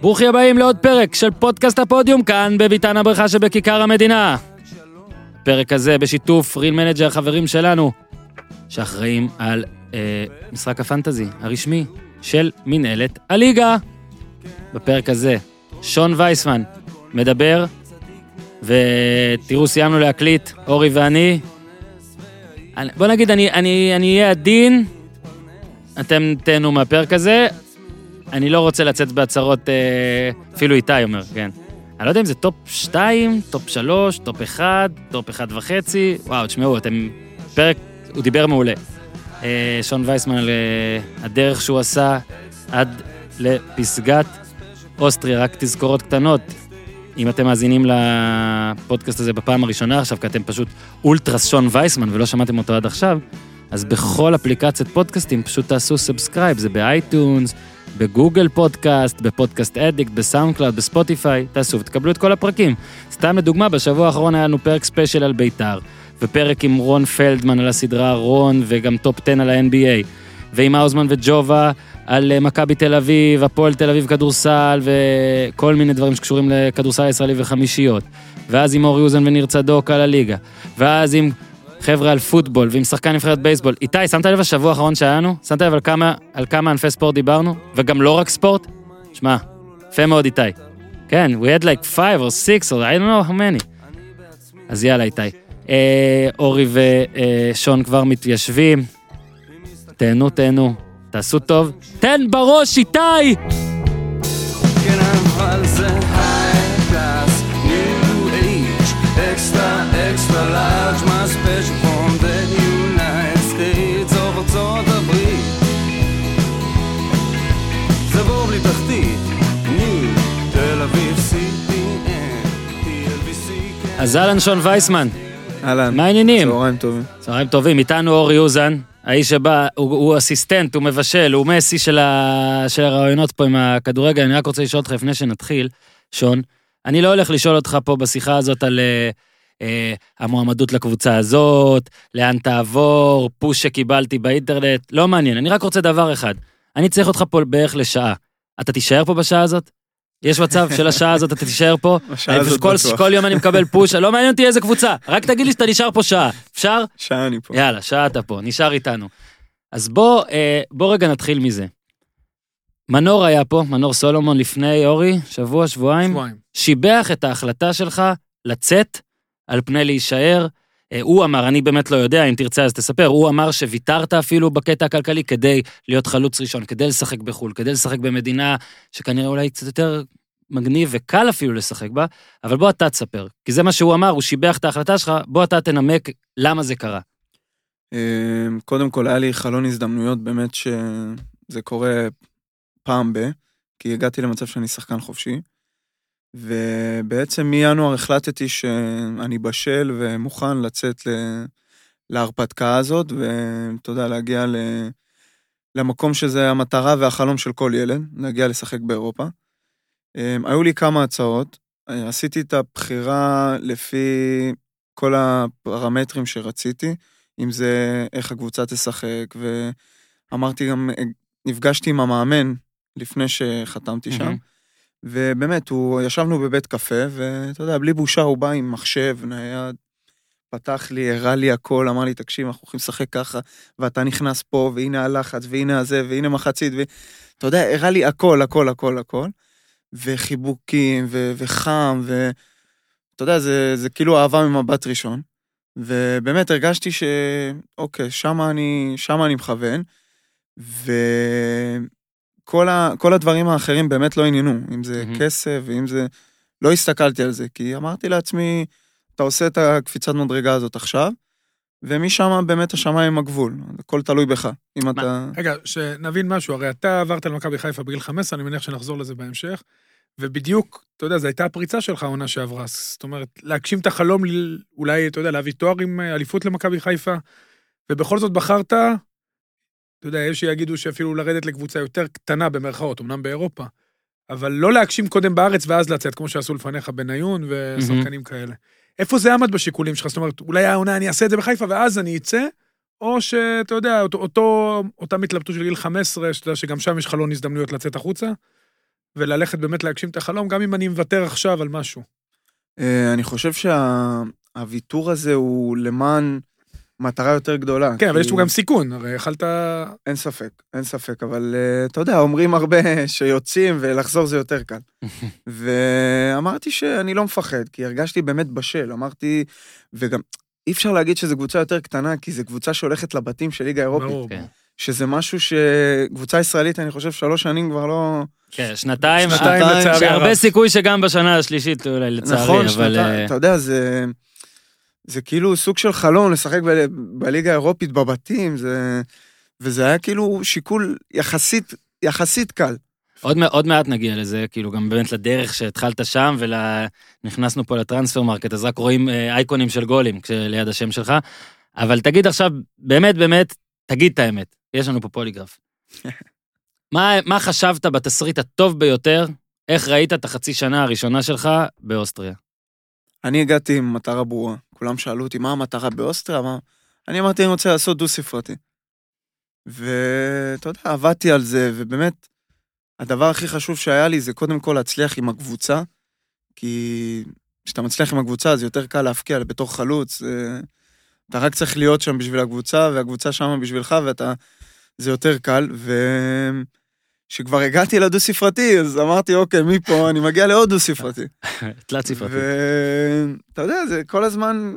ברוכים הבאים לעוד פרק של פודקאסט הפודיום כאן בביתן הברכה שבכיכר המדינה. פרק הזה בשיתוף ריל מנג'ר החברים שלנו, שאחראים על אה, משחק הפנטזי הרשמי של מנהלת הליגה. בפרק הזה, שון וייסמן מדבר, ותראו, סיימנו להקליט, אורי ואני. אני- בוא נגיד, אני אהיה עדין, אתם תהנו מהפרק הזה. אני לא רוצה לצאת בהצהרות, אה, אפילו איתי אומר, כן. אני לא יודע אם זה טופ 2, טופ 3, טופ 1, טופ 1 וחצי. וואו, תשמעו, אתם... פרק, הוא דיבר מעולה. אה, שון וייסמן על אה, הדרך שהוא עשה עד לפסגת אוסטריה, רק תזכורות קטנות. אם אתם מאזינים לפודקאסט הזה בפעם הראשונה עכשיו, כי אתם פשוט אולטרס שון וייסמן ולא שמעתם אותו עד עכשיו, אז בכל אפליקציית פודקאסטים פשוט תעשו subscribe, זה באייטונס, בגוגל פודקאסט, בפודקאסט אדיקט, בסאונד קלאוד, בספוטיפיי, תעשו ותקבלו את כל הפרקים. סתם לדוגמה, בשבוע האחרון היה לנו פרק ספיישל על בית"ר, ופרק עם רון פלדמן על הסדרה רון, וגם טופ 10 על ה-NBA, ועם האוזמן וג'ובה על אה, מכבי תל אביב, הפועל תל אביב כדורסל, וכל מיני דברים שקשורים לכדורסל הישראלי וחמישיות. ואז עם אורי אוזן וניר צדוק על הליגה. ואז עם חבר'ה על פוטבול ועם שחקן נבחרת בייסבול. איתי, שמת לב לשבוע האחרון שהיה לנו? שמת לב על כמה, על כמה ענפי ספורט דיברנו? וגם לא רק ספורט? שמע, יפה מאוד איתי. כן, we had like five or six or I don't know how many. אז יאללה איתי. אה, אורי ושון כבר מתיישבים. תהנו, תהנו. תעשו טוב. תן בראש איתי! אז אהלן שון וייסמן, אהלן. מה העניינים? צהריים טובים. צהריים טובים, איתנו אורי אוזן, האיש שבא, הוא, הוא אסיסטנט, הוא מבשל, הוא מסי של, ה, של הרעיונות פה עם הכדורגל. אני רק רוצה לשאול אותך לפני שנתחיל, שון, אני לא הולך לשאול אותך פה בשיחה הזאת על אה, אה, המועמדות לקבוצה הזאת, לאן תעבור, פוש שקיבלתי באינטרנט, לא מעניין, אני רק רוצה דבר אחד, אני צריך אותך פה בערך לשעה. אתה תישאר פה בשעה הזאת? יש מצב של השעה הזאת אתה תישאר פה? בשעה הזאת כל, בטוח. כל יום אני מקבל פוש, לא מעניין אותי איזה קבוצה, רק תגיד לי שאתה נשאר פה שעה, אפשר? שעה אני פה. יאללה, שעה אתה פה, נשאר איתנו. אז בוא, אה, בוא רגע נתחיל מזה. מנור היה פה, מנור סולומון לפני, אורי, שבוע, שבועיים, שבועיים. שיבח את ההחלטה שלך לצאת על פני להישאר. אה, הוא אמר, אני באמת לא יודע, אם תרצה אז תספר, הוא אמר שוויתרת אפילו בקטע הכלכלי כדי להיות חלוץ ראשון, כדי לשחק בחו"ל, כדי לשחק במדינה שכנראה אולי קצת יותר מגניב וקל אפילו לשחק בה, אבל בוא אתה תספר, כי זה מה שהוא אמר, הוא שיבח את ההחלטה שלך, בוא אתה תנמק למה זה קרה. אמ, קודם כל, היה לי חלון הזדמנויות באמת שזה קורה פעם ב, כי הגעתי למצב שאני שחקן חופשי. ובעצם מינואר החלטתי שאני בשל ומוכן לצאת ל- להרפתקה הזאת, ואתה יודע, להגיע ל... למקום שזה המטרה והחלום של כל ילד, להגיע לשחק באירופה. אמ, היו לי כמה הצעות, עשיתי את הבחירה לפי כל הפרמטרים שרציתי, אם זה איך הקבוצה תשחק, ואמרתי גם, נפגשתי עם המאמן לפני שחתמתי שם, מהמם. ובאמת, הוא, ישבנו בבית קפה, ואתה יודע, בלי בושה הוא בא עם מחשב נייד, פתח לי, הראה לי הכל, אמר לי, תקשיב, אנחנו הולכים לשחק ככה, ואתה נכנס פה, והנה הלחץ, והנה הזה, והנה מחצית, ואתה יודע, הראה לי הכל, הכל, הכל, הכל, וחיבוקים, ו... וחם, ואתה יודע, זה, זה כאילו אהבה ממבט ראשון. ובאמת הרגשתי ש... אוקיי, שמה אני, שמה אני מכוון, וכל ה... כל הדברים האחרים באמת לא עניינו, אם זה מהמם. כסף, ואם זה... לא הסתכלתי על זה, כי אמרתי לעצמי, אתה עושה את הקפיצת מדרגה הזאת עכשיו, ומשם באמת השמיים הגבול, הכל תלוי בך, אם אתה... רגע, שנבין משהו, הרי אתה עברת למכבי חיפה בגיל 15, אני מניח שנחזור לזה בהמשך, ובדיוק, אתה יודע, זו הייתה הפריצה שלך העונה שעברה, זאת אומרת, להגשים את החלום, אולי, אתה יודע, להביא תואר עם אה, אליפות למכבי חיפה, ובכל זאת בחרת, אתה יודע, יש שיגידו שאפילו לרדת לקבוצה יותר קטנה במרכאות, אמנם באירופה, אבל לא להגשים קודם בארץ ואז לצאת, כמו שעשו לפניך בניון ושחקנים כאלה. איפה זה עמד בשיקולים שלך? זאת אומרת, אולי העונה אני אעשה את זה בחיפה ואז אני אצא, או שאתה יודע, אותו, אותו, אותה התלבטות של גיל 15, שאתה יודע שגם שם יש חלון הזדמנויות לצאת החוצה, וללכת באמת להגשים את החלום, גם אם אני מוותר עכשיו על משהו. אה, אני חושב שהוויתור הזה הוא למען מטרה יותר גדולה. כן, אבל יש כי- פה גם סיכון, הרי יכלת... אין ספק, אין ספק, אבל אה, אתה יודע, אומרים הרבה שיוצאים ולחזור זה יותר קל. ואמרתי שאני לא מפחד, כי הרגשתי באמת בשל, אמרתי, וגם אי אפשר להגיד שזו קבוצה יותר קטנה, כי זו קבוצה שהולכת לבתים של ליגה אירופית, ברור. כן. שזה משהו שקבוצה ישראלית, אני חושב, שלוש שנים כבר לא... כן, שנתיים, שנתיים, אה, לצערי שהרבה הרב. סיכוי שגם בשנה השלישית אולי לצערי, נכון, אבל... שנתיים, אה, אתה יודע, זה... זה כאילו סוג של חלום לשחק ב- בליגה האירופית בבתים, זה... וזה היה כאילו שיקול יחסית, יחסית קל. עוד, עוד מעט נגיע לזה, כאילו גם באמת לדרך שהתחלת שם, ונכנסנו פה ל Transfermarkt, אז רק רואים אה, אייקונים של גולים ליד השם שלך. אבל תגיד עכשיו, באמת באמת, תגיד את האמת, יש לנו פה פוליגרף. מה, מה חשבת בתסריט הטוב ביותר, איך ראית את החצי שנה הראשונה שלך באוסטריה? אני הגעתי עם מטרה ברורה. כולם שאלו אותי, מה המטרה באוסטריה? מה... אני אמרתי, אני רוצה לעשות דו-ספרתי. ואתה יודע, עבדתי על זה, ובאמת, הדבר הכי חשוב שהיה לי זה קודם כל להצליח עם הקבוצה, כי כשאתה מצליח עם הקבוצה, זה יותר קל להפקיע בתור חלוץ. אתה רק צריך להיות שם בשביל הקבוצה, והקבוצה שמה בשבילך, ואתה... זה יותר קל, וכשכבר הגעתי לדו-ספרתי, אז אמרתי, אוקיי, מפה אני מגיע לעוד דו-ספרתי. תלת ספרתי. ואתה יודע, זה כל הזמן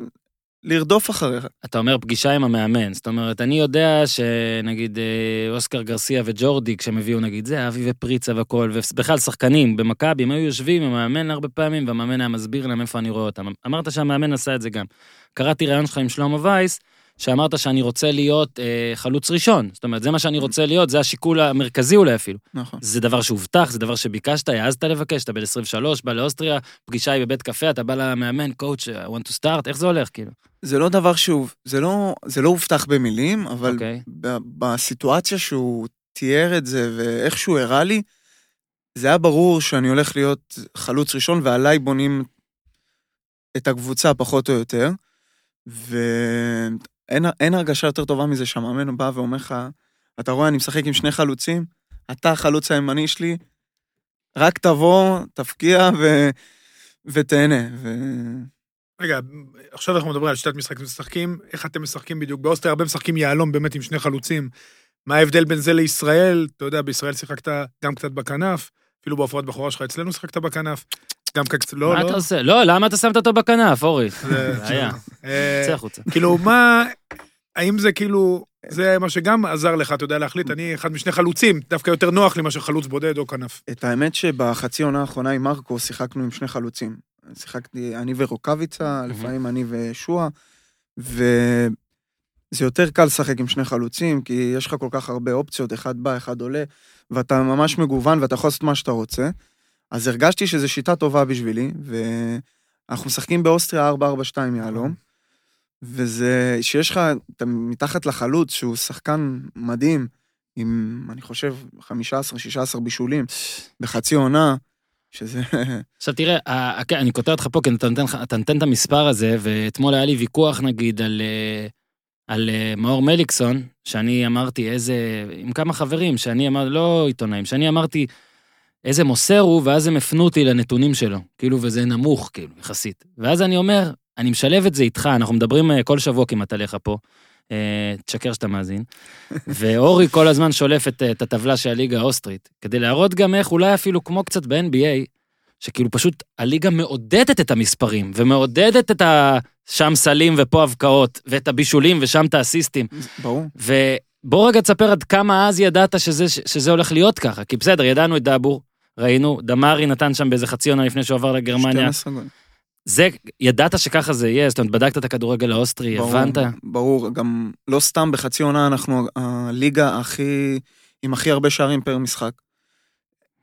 לרדוף אחריך. אתה אומר פגישה עם המאמן, זאת אומרת, אני יודע שנגיד אה, אוסקר גרסיה וג'ורדי, כשהם הביאו נגיד זה, אבי ופריצה והכל, ובכלל שחקנים במכבי, הם היו יושבים עם המאמן הרבה פעמים, והמאמן היה מסביר להם איפה אני רואה אותם. אמרת שהמאמן עשה את זה גם. קראתי ראיון שלך עם שלמה וייס, שאמרת שאני רוצה להיות אה, חלוץ ראשון. זאת אומרת, זה מה שאני רוצה להיות, זה השיקול המרכזי אולי אפילו. נכון. זה דבר שהובטח, זה דבר שביקשת, העזת לבקש, אתה בן 23, בא לאוסטריה, פגישה היא בבית קפה, אתה בא למאמן, coach, I want to start, איך זה הולך, כאילו? זה לא דבר שהוא, זה לא, זה לא הובטח במילים, אבל אוקיי. ב- בסיטואציה שהוא תיאר את זה ואיך שהוא הראה לי, זה היה ברור שאני הולך להיות חלוץ ראשון ועליי בונים את הקבוצה פחות או יותר. ואין אין הרגשה יותר טובה מזה שהמאמן בא ואומר לך, אתה רואה, אני משחק עם שני חלוצים, אתה החלוץ הימני שלי, רק תבוא, תפקיע ו... ותהנה. ו... רגע, עכשיו אנחנו מדברים על שיטת משחק משחקים, איך אתם משחקים בדיוק? באוסטריה הרבה משחקים יהלום באמת עם שני חלוצים. מה ההבדל בין זה לישראל? אתה יודע, בישראל שיחקת גם קצת בכנף, אפילו בהופעת בכורה שלך אצלנו שיחקת בכנף. גם קצת, לא, מה לא. אתה עושה? לא, למה אתה שמת אותו בכנף, אורי? זה- בעיה. אה, צא החוצה. כאילו, מה, האם זה כאילו, זה מה שגם עזר לך, אתה יודע, להחליט, אני אחד משני חלוצים, דווקא יותר נוח לי מאשר חלוץ בודד או כנף. את האמת שבחצי עונה האחרונה עם מרקו שיחקנו עם שני חלוצים. שיחקתי אני ורוקאביצה, לפעמים אני ושועה, וזה יותר קל לשחק עם שני חלוצים, כי יש לך כל כך הרבה אופציות, אחד בא, אחד עולה, ואתה ממש מגוון ואתה יכול לעשות מה שאתה רוצה. אז הרגשתי שזו שיטה טובה בשבילי, ואנחנו משחקים באוסטריה 4-4-2 יהלום, וזה, שיש לך, אתה מתחת לחלוץ, שהוא שחקן מדהים, עם, אני חושב, 15-16 בישולים, בחצי עונה, שזה... עכשיו תראה, כן, אני קוטע אותך פה, כי אתה נותן אתה נותן את המספר הזה, ואתמול היה לי ויכוח נגיד על, אה, על אה, מאור מליקסון, שאני אמרתי איזה, עם כמה חברים, שאני אמרתי, לא עיתונאים, שאני אמרתי איזה מוסר הוא, ואז הם הפנו אותי לנתונים שלו, כאילו, וזה נמוך, כאילו, יחסית. ואז אני אומר, אני משלב את זה איתך, אנחנו מדברים אה, כל שבוע כמעט עליך פה, אה, תשקר שאתה מאזין, ואורי כל הזמן שולף את, אה, את הטבלה של הליגה האוסטרית, כדי להראות גם איך, אולי אפילו כמו קצת ב-NBA, שכאילו פשוט הליגה מעודדת את המספרים, ומעודדת את ה... שם סלים ופה הבקעות, ואת הבישולים ושם את האסיסטים. ברור. ובוא רגע תספר עד כמה אז ידעת שזה, שזה הולך להיות ככה, כי בסדר, ידענו את דאבור, ראינו, דמארי נתן שם באיזה חצי עונה לפני שהוא עבר לגרמניה. 12 גול. זה, ידעת שככה זה יהיה, זאת אומרת, בדקת את הכדורגל האוסטרי, ברור, הבנת? ברור, גם לא סתם בחצי עונה אנחנו הליגה הכי, עם הכי הרבה שערים per משחק.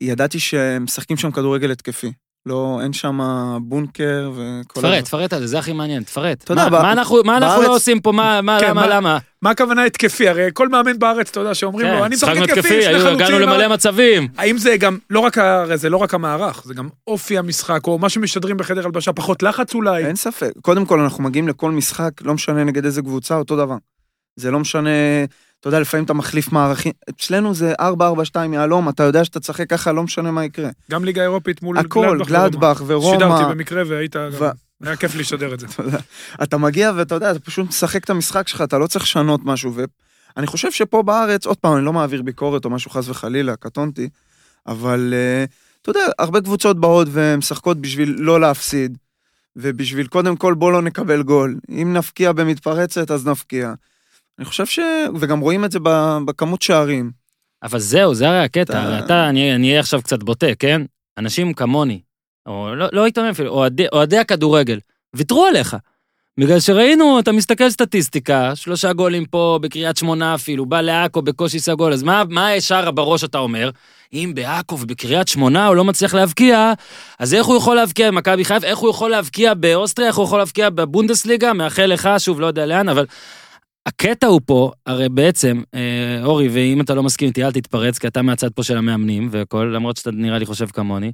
ידעתי שהם משחקים שם כדורגל התקפי. לא, אין שם בונקר וכל... תפרט, תפרט על זה, זה הכי מעניין, תפרט. אתה יודע, מה, ב- מה אנחנו, מה אנחנו בארץ- לא עושים פה, מה, מה, כן, למה, מה- למה? מה הכוונה התקפי? הרי כל מאמן בארץ, אתה יודע, שאומרים לו, אני משחק כן, התקפי, שני היו- הגענו חלוצים. למלא מצבים. האם זה גם, לא רק, הרי זה לא רק המערך, זה גם אופי המשחק, או מה שמשדרים בחדר הלבשה, פחות לחץ אולי. אין ספק. קודם כל, אנחנו מגיעים לכל משחק, לא משנה נגד איזה קבוצה, אותו דבר. זה לא משנה, אתה יודע, לפעמים אתה מחליף מערכים. אצלנו זה 4-4-2 יהלום, אתה יודע שאתה תשחק ככה, לא משנה מה יקרה. גם ליגה אירופית מול הכל, ורומא. גלדבך ורומא. שידרתי במקרה והיית גם... ו- היה כיף לשדר את זה. אתה מגיע ואתה יודע, אתה פשוט משחק את המשחק שלך, אתה לא צריך לשנות משהו. ואני חושב שפה בארץ, עוד פעם, אני לא מעביר ביקורת או משהו חס וחלילה, קטונתי, אבל אה, אתה יודע, הרבה קבוצות באות ומשחקות בשביל לא להפסיד, ובשביל קודם כל בוא לא נקבל גול. אם נפקיע במתפרצת, אז נפקיע. אני חושב ש... וגם רואים את זה בכמות שערים. אבל זהו, זה הרי הקטע, אתה- אתה, אני אני אהיה עכשיו קצת בוטה, כן? אנשים כמוני, או לא לא עיתונאים אפילו, אוהדי- אוהדי הכדורגל, ויתרו עליך. בגלל שראינו, אתה מסתכל סטטיסטיקה, שלושה גולים פה בקריית שמונה אפילו, בא לעכו בקושי עשה גול, אז מה, מה ישר בראש אתה אומר? אם בעכו ובקריית שמונה הוא לא מצליח להבקיע, אז איך הוא יכול להבקיע במכבי חיפה? איך הוא יכול להבקיע באוסטריה? איך הוא יכול להבקיע בבונדסליגה? מאחל לך, שוב, לא יודע לאן, אבל הקטע הוא פה, הרי בעצם, אה, אורי, ואם אתה לא מסכים איתי, אל תתפרץ, כי אתה מהצד פה של המאמנים והכל, למרות שאתה נראה לי חושב כמוני.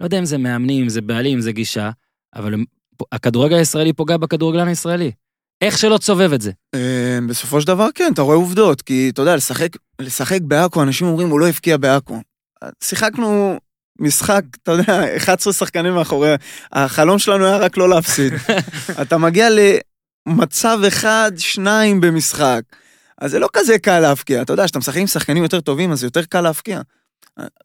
לא יודע אם זה מאמנים, אם זה בעלים, אם זה גישה, אבל הכדורגל הישראלי פוגע בכדורגלן הישראלי. איך שלא תסובב את זה. אה, בסופו של דבר כן, אתה רואה עובדות, כי אתה יודע, לשחק, לשחק בעכו, אנשים אומרים, הוא לא הבקיע בעכו. שיחקנו משחק, אתה יודע, 11 שחקנים מאחורי, החלום שלנו היה רק לא להפסיד. אתה מגיע למצב אחד, שניים במשחק. אז זה לא כזה קל להבקיע, אתה יודע, כשאתה משחק עם שחקנים יותר טובים, אז יותר קל להבקיע.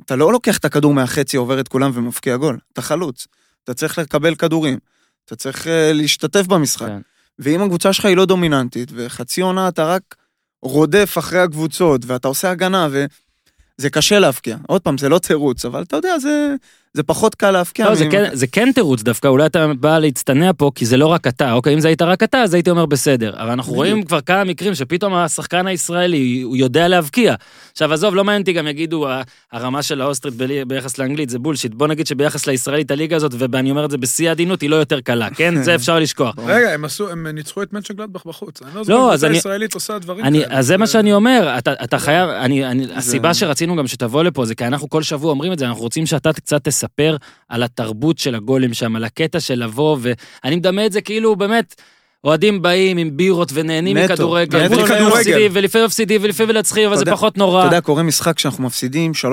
אתה לא לוקח את הכדור מהחצי, עובר את כולם ומבקיע גול, אתה חלוץ. אתה צריך לקבל כדורים, אתה צריך אה, להשתתף במשחק. כן. ואם הקבוצה שלך היא לא דומיננטית, וחצי עונה אתה רק רודף אחרי הקבוצות, ואתה עושה הגנה, וזה קשה להבקיע. עוד פעם, זה לא תירוץ, אבל אתה יודע, זה, זה פחות קל להבקיע. לא, זה כן, זה כן תירוץ דווקא, אולי אתה בא להצטנע פה, כי זה לא רק אתה, אוקיי, אם זה היית רק אתה, אז הייתי אומר בסדר. אבל אנחנו בדיוק. רואים כבר כמה מקרים שפתאום השחקן הישראלי, הוא יודע להבקיע. עכשיו, עזוב, לא מעניין אותי גם יגידו, הרמה של האוסטרית בלי- ביחס לאנגלית זה בולשיט. בוא נגיד שביחס לישראלית, הליגה הזאת, ואני אומר את זה בשיא העדינות, היא לא יותר קלה, כן? זה אפשר לשכוח. רגע, הם עשו, הם ניצחו את מנצ'ן גלדבך בחוץ. אני לא לא, זוכר, אז קבוצה אני- ישראלית עושה דברים אני, כאלה. אז זה מה שאני אומר, אתה, אתה חייב, אני, אני, זה- הסיבה שרצינו גם שתבוא לפה זה כי אנחנו כל שבוע אומרים את זה, אנחנו רוצים שאתה קצת תספר על התרבות של הגולים שם, על הקטע של לבוא, ואני מדמה את זה כאילו באמת, אוהדים באים עם בירות ונהנים נטו, מכדורגל, נטו ולפעמים כדורגל. מפסידים, ולפעמים מפסידים, ולפעמים מנצחים, אבל זה פחות נורא. אתה יודע, קורה משחק שאנחנו מפסידים 3-0,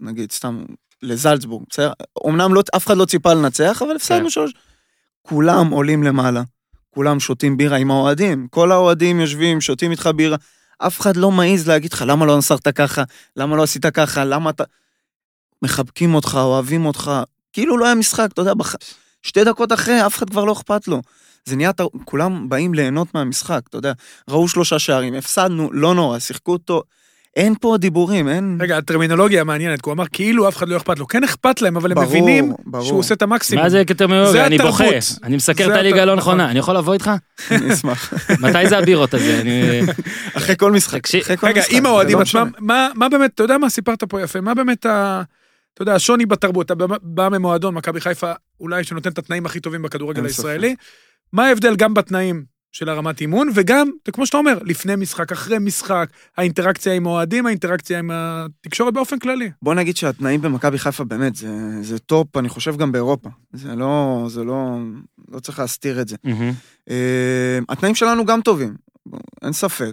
נגיד, סתם, לזלצבורג, בסדר? אמנם לא, אף אחד לא ציפה לנצח, אבל הפסדנו כן. 3... כולם עולים למעלה, כולם שותים בירה עם האוהדים, כל האוהדים יושבים, שותים איתך בירה, אף אחד לא מעז להגיד לך, למה לא נסרת ככה, למה לא עשית ככה, למה אתה... מחבקים אותך, אוהבים אותך, כאילו לא היה משחק, אתה יודע, בח... שתי דקות אחרי, אף אחד כבר לא אכפת לו. זה נהיה, אתה- כולם באים ליהנות מהמשחק, אתה יודע, ראו שלושה שערים, הפסדנו, לא נורא, שיחקו אותו, אין פה דיבורים, אין... רגע, הטרמינולוגיה מעניינת, כי הוא אמר כאילו אף אחד לא אכפת לו. כן אכפת להם, אבל הם ברור, מבינים ברור. שהוא עושה את המקסימום. מה זה כטרמינולוגיה? אני התרבות. בוכה, אני מסקר את הליגה הלא. נכונה, אני יכול לבוא איתך? אני אשמח. מתי זה הבירות הזה? אני... אחרי כל משחק, תקשיב, אחרי כל רגע, משחק. עם זה האוהדים לא עצמם, מה באמת, אתה יודע מה סיפרת פה יפה, מה באמת ה... אתה יודע, השוני בתרבות, אתה בא- ממועדון, מכבי חיפה, אולי שנותן את התנאים הכי טובים בכדורגל. הישראלי. מה ההבדל גם בתנאים של הרמת אימון, וגם, כמו שאתה אומר, לפני משחק, אחרי משחק, האינטראקציה עם האוהדים, האינטראקציה עם התקשורת באופן כללי. בוא נגיד שהתנאים במכבי חיפה באמת, זה, זה טופ, אני חושב גם באירופה. זה לא, זה לא, לא צריך להסתיר את זה. מהמם. אה, התנאים שלנו גם טובים, אין ספק.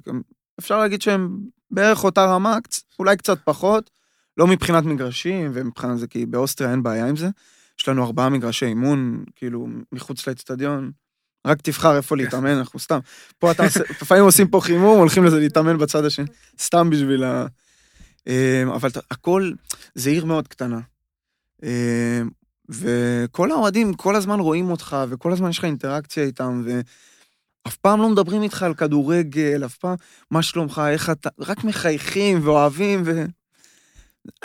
אפשר להגיד שהם בערך אותה רמה, אולי קצת פחות, לא מבחינת מגרשים, ומבחינת זה כי באוסטריה אין בעיה עם זה. יש לנו ארבעה מגרשי אימון, כאילו, מחוץ לאצטדיון. רק תבחר איפה להתאמן, אנחנו סתם. פה אתה עושה, לפעמים עושים פה חימום, הולכים לזה להתאמן בצד השני, סתם בשביל ה... אה, אבל הכל, זה עיר מאוד קטנה. אה, וכל האוהדים כל הזמן רואים אותך, וכל הזמן יש לך אינטראקציה איתם, ואף פעם לא מדברים איתך על כדורגל, אף פעם, מה שלומך, איך אתה, רק מחייכים ואוהבים, ו...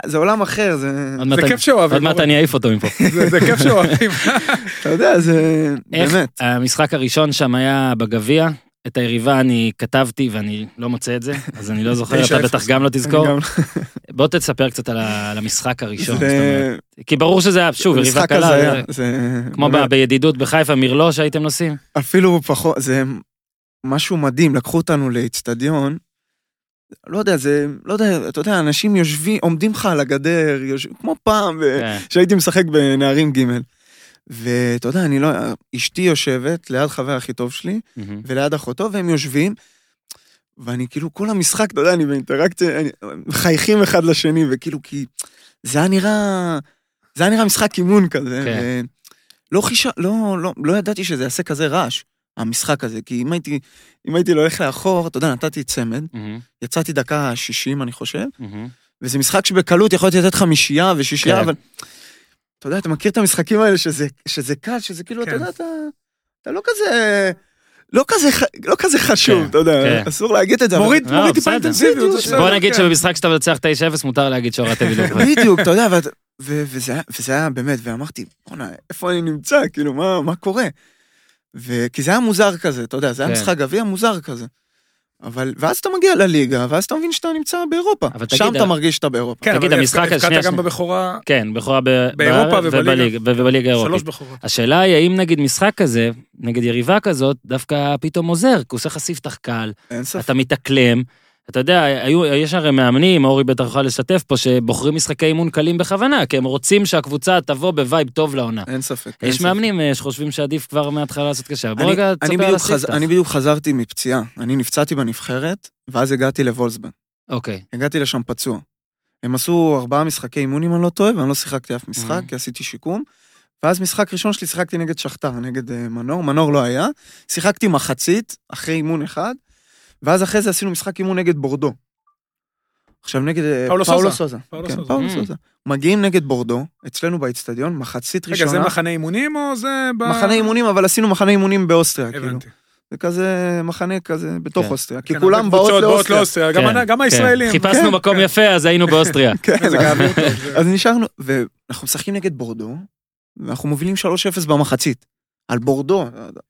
זה עולם אחר, זה... כיף שאוהבים. עוד מעט. אני אעיף אותו מפה. זה זה כיף שאוהבים. אתה יודע, זה... באמת. המשחק הראשון שם היה בגביע, את היריבה אני כתבתי ואני לא מוצא את זה, אז אני לא זוכר, אתה 9-0. בטח גם לא תזכור. בוא תספר קצת על המשחק הראשון. כי ברור שזה היה, שוב, יריבה קלה. כמו בידידות בחיפה, מרלו שהייתם נוסעים. אפילו פחות, זה משהו מדהים, לקחו אותנו לאצטדיון, לא יודע, זה, לא יודע, אתה יודע, אנשים יושבים, עומדים לך על הגדר, יושב, כמו פעם, ו- כן. משחק בנערים ג' ואתה יודע, אני לא, אשתי יושבת ליד חבר הכי טוב שלי, מהמם. וליד אחותו, והם יושבים, ואני כאילו, כל המשחק, אתה יודע, אני באינטראקציה, אני- מחייכים אחד לשני, וכאילו, כי זה היה נראה, זה היה נראה משחק אימון כזה. כן. לא חישה, לא, לא, לא ידעתי שזה יעשה כזה רעש, המשחק הזה, כי אם הייתי, אם הייתי הולך לאחור, אתה יודע, נתתי צמד, מהמם, יצאתי דקה 60, אני חושב, מהמם. וזה משחק שבקלות יכול לתת חמישייה ושישייה, כן. אבל... אתה יודע, אתה מכיר את המשחקים האלה שזה, שזה קל, שזה כאילו, אתה כן. יודע, אתה, אתה לא כזה... לא כזה, לא כזה חשוב, כן, אתה יודע, כן. אסור להגיד את זה. מוריד לא, מוריד טיפה. אינטנסיביות. בוא נגיד כן. שבמשחק שאתה מנצח 9-0 מותר להגיד שהורדת בדיוק. בדיוק, אתה יודע, וזה היה- וזה היה באמת, ואמרתי, בואנה, איפה אני נמצא, כאילו, מה מה קורה? ו- כי זה היה מוזר כזה, אתה יודע, זה היה כן. משחק גביע מוזר כזה. אבל, ואז אתה מגיע לליגה, ואז אתה מבין שאתה נמצא באירופה. שם תגיד, אתה מרגיש שאתה באירופה. כן, תגיד, אבל המשחק- הבקעת שנייה, גם. בבכורה, כן, בכורה ב- באירופה ובליגה. ובליגה- ובליגה האירופית. שלוש בכורות. השאלה היא האם נגיד משחק כזה, נגד יריבה כזאת, דווקא פתאום עוזר, כי הוא עושה לך ספתח קל, אין ספק. אתה מתאקלם. אתה יודע, היו, יש הרי מאמנים, אורי בטח יכול לשתף פה, שבוחרים משחקי אימון קלים בכוונה, כי הם רוצים שהקבוצה תבוא בווייב טוב לעונה. אין ספק. אין יש ספק. מאמנים אה, שחושבים שעדיף כבר מההתחלה לעשות קשה. בוא רגע, תספר על הספתח. אני בדיוק חזרתי מפציעה. אני נפצעתי בנבחרת, ואז הגעתי לוולסבן. אוקיי, הגעתי לשם פצוע. הם עשו ארבעה משחקי אימון, אם אני לא טועה, ואני לא שיחקתי אף משחק, Mhm. כי עשיתי שיקום. ואז משחק ראשון שלי שיחקתי נגד שכתר, נגד אה, מנור, מנור לא היה. שיחקתי מחצית, אחרי אימון אחד, ואז אחרי זה עשינו משחק אימון נגד בורדו. עכשיו נגד אה, פאולו פאולו סוזה. סוזה. פאולו כן, סוזה. פאולו Mm. סוזה. מגיעים נגד בורדו, אצלנו באיצטדיון, מחצית רגע, זה ראשונה. מחנה אימונים או זה... ב- מחנה אימונים, אבל עשינו מחנה אימונים באוסטריה, כאילו. זה כזה מחנה כזה בתוך כן. אוסטריה. כי כן, כולם באות לאוסטריה. לאוסטריה, גם כן. הישראלים. חיפשנו מקום. יפה, אז היינו באוסטריה. כן, אז נשארנו, ואנחנו משחקים נגד בורדו, ואנחנו מובילים 3-0 במחצית. על בורדו,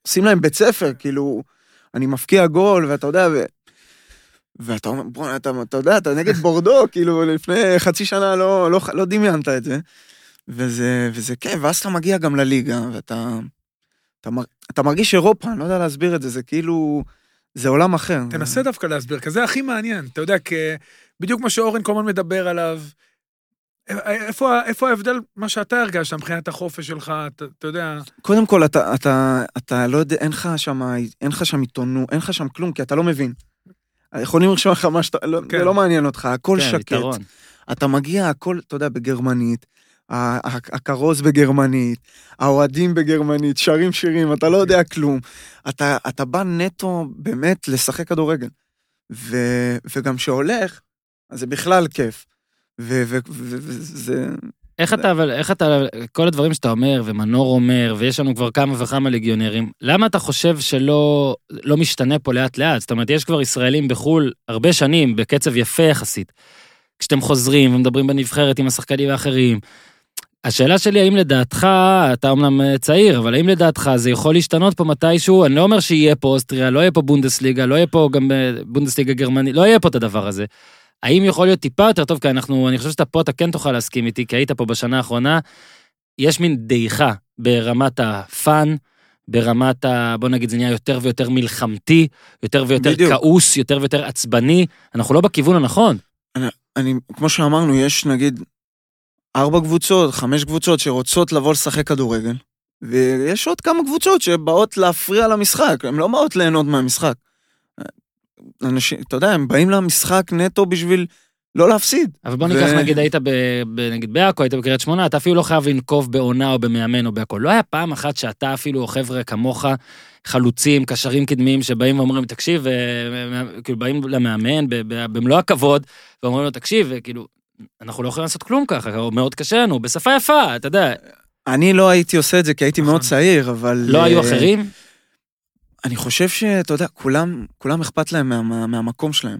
עושים להם בית ספר, כאילו, אני מפקיע גול, ואתה יודע, ו... ואתה אומר, בוא, אתה, אתה יודע, אתה נגד בורדו, כאילו, לפני חצי שנה לא, לא, לא דמיינת את זה. וזה, וזה כיף, ואז אתה מגיע גם לליגה, ואתה... אתה, מר- אתה מרגיש אירופה, אני לא יודע להסביר את זה, זה כאילו... זה עולם אחר. תנסה דווקא להסביר, כי זה הכי מעניין. אתה יודע, כ- בדיוק מה שאורן כל מדבר עליו, איפה, איפה ההבדל, מה שאתה הרגשת מבחינת החופש שלך, אתה, אתה יודע, קודם כל, אתה, אתה, אתה לא יודע, אין לך שם, אין לך שם עיתונות, אין לך שם כלום, כי אתה לא מבין. יכולים לרשום לך מה שאתה, לא, כן. זה לא מעניין אותך, הכל כן, שקט. יתרון. אתה מגיע, הכל, אתה יודע, בגרמנית, הכרוז בגרמנית, האוהדים בגרמנית, שרים שירים, אתה לא יודע כלום. אתה, אתה בא נטו באמת לשחק כדורגל. ו, וגם כשהולך, אז זה בכלל כיף. וזה... איך אתה, אבל, איך אתה, כל הדברים שאתה אומר, ומנור אומר, ויש לנו כבר כמה וכמה ליגיונרים, למה אתה חושב שלא לא משתנה פה לאט לאט? זאת אומרת, יש כבר ישראלים בחו"ל הרבה שנים, בקצב יפה יחסית. כשאתם חוזרים ומדברים בנבחרת עם השחקנים האחרים. השאלה שלי, האם לדעתך, אתה אומנם אה, צעיר, אבל האם לדעתך זה יכול להשתנות פה מתישהו? אני לא אומר שיהיה פה אוסטריה, לא יהיה פה בונדסליגה, לא יהיה פה גם אה, בונדסליגה גרמנית, לא יהיה פה את הדבר הזה. האם יכול להיות טיפה יותר טוב? כי אנחנו, אני חושב שאתה פה, אתה כן תוכל להסכים איתי, כי היית פה בשנה האחרונה. יש מין דעיכה ברמת הפאן, ברמת ה... בוא נגיד, זה נהיה יותר ויותר מלחמתי, יותר ויותר בדיוק. כעוס, יותר ויותר עצבני. אנחנו לא בכיוון הנכון. אני, כמו שאמרנו, יש נגיד ארבע קבוצות, חמש קבוצות שרוצות לבוא לשחק כדורגל, ויש עוד כמה קבוצות שבאות להפריע למשחק, הן לא באות ליהנות מהמשחק. אנשים, אתה יודע, הם באים למשחק נטו בשביל לא להפסיד. אבל בוא ו- ניקח, נגיד, היית ב, ב, נגיד בעכו, היית בקריית שמונה, אתה אפילו לא חייב לנקוב בעונה או במאמן או בהכל. לא היה פעם אחת שאתה אפילו, או חבר'ה כמוך, חלוצים, קשרים קדמיים, שבאים ואומרים, תקשיב, אה, כאילו, באים למאמן במלוא הכבוד, ואומרים לו, תקשיב, אה, כאילו, אנחנו לא יכולים לעשות כלום ככה, או מאוד קשה לנו, בשפה יפה, אתה יודע, אני לא הייתי עושה את זה כי הייתי נכון. מאוד צעיר, אבל... לא היו אה, אחרים? אני חושב שאתה יודע, כולם, כולם אכפת להם מה, מה, מהמקום שלהם.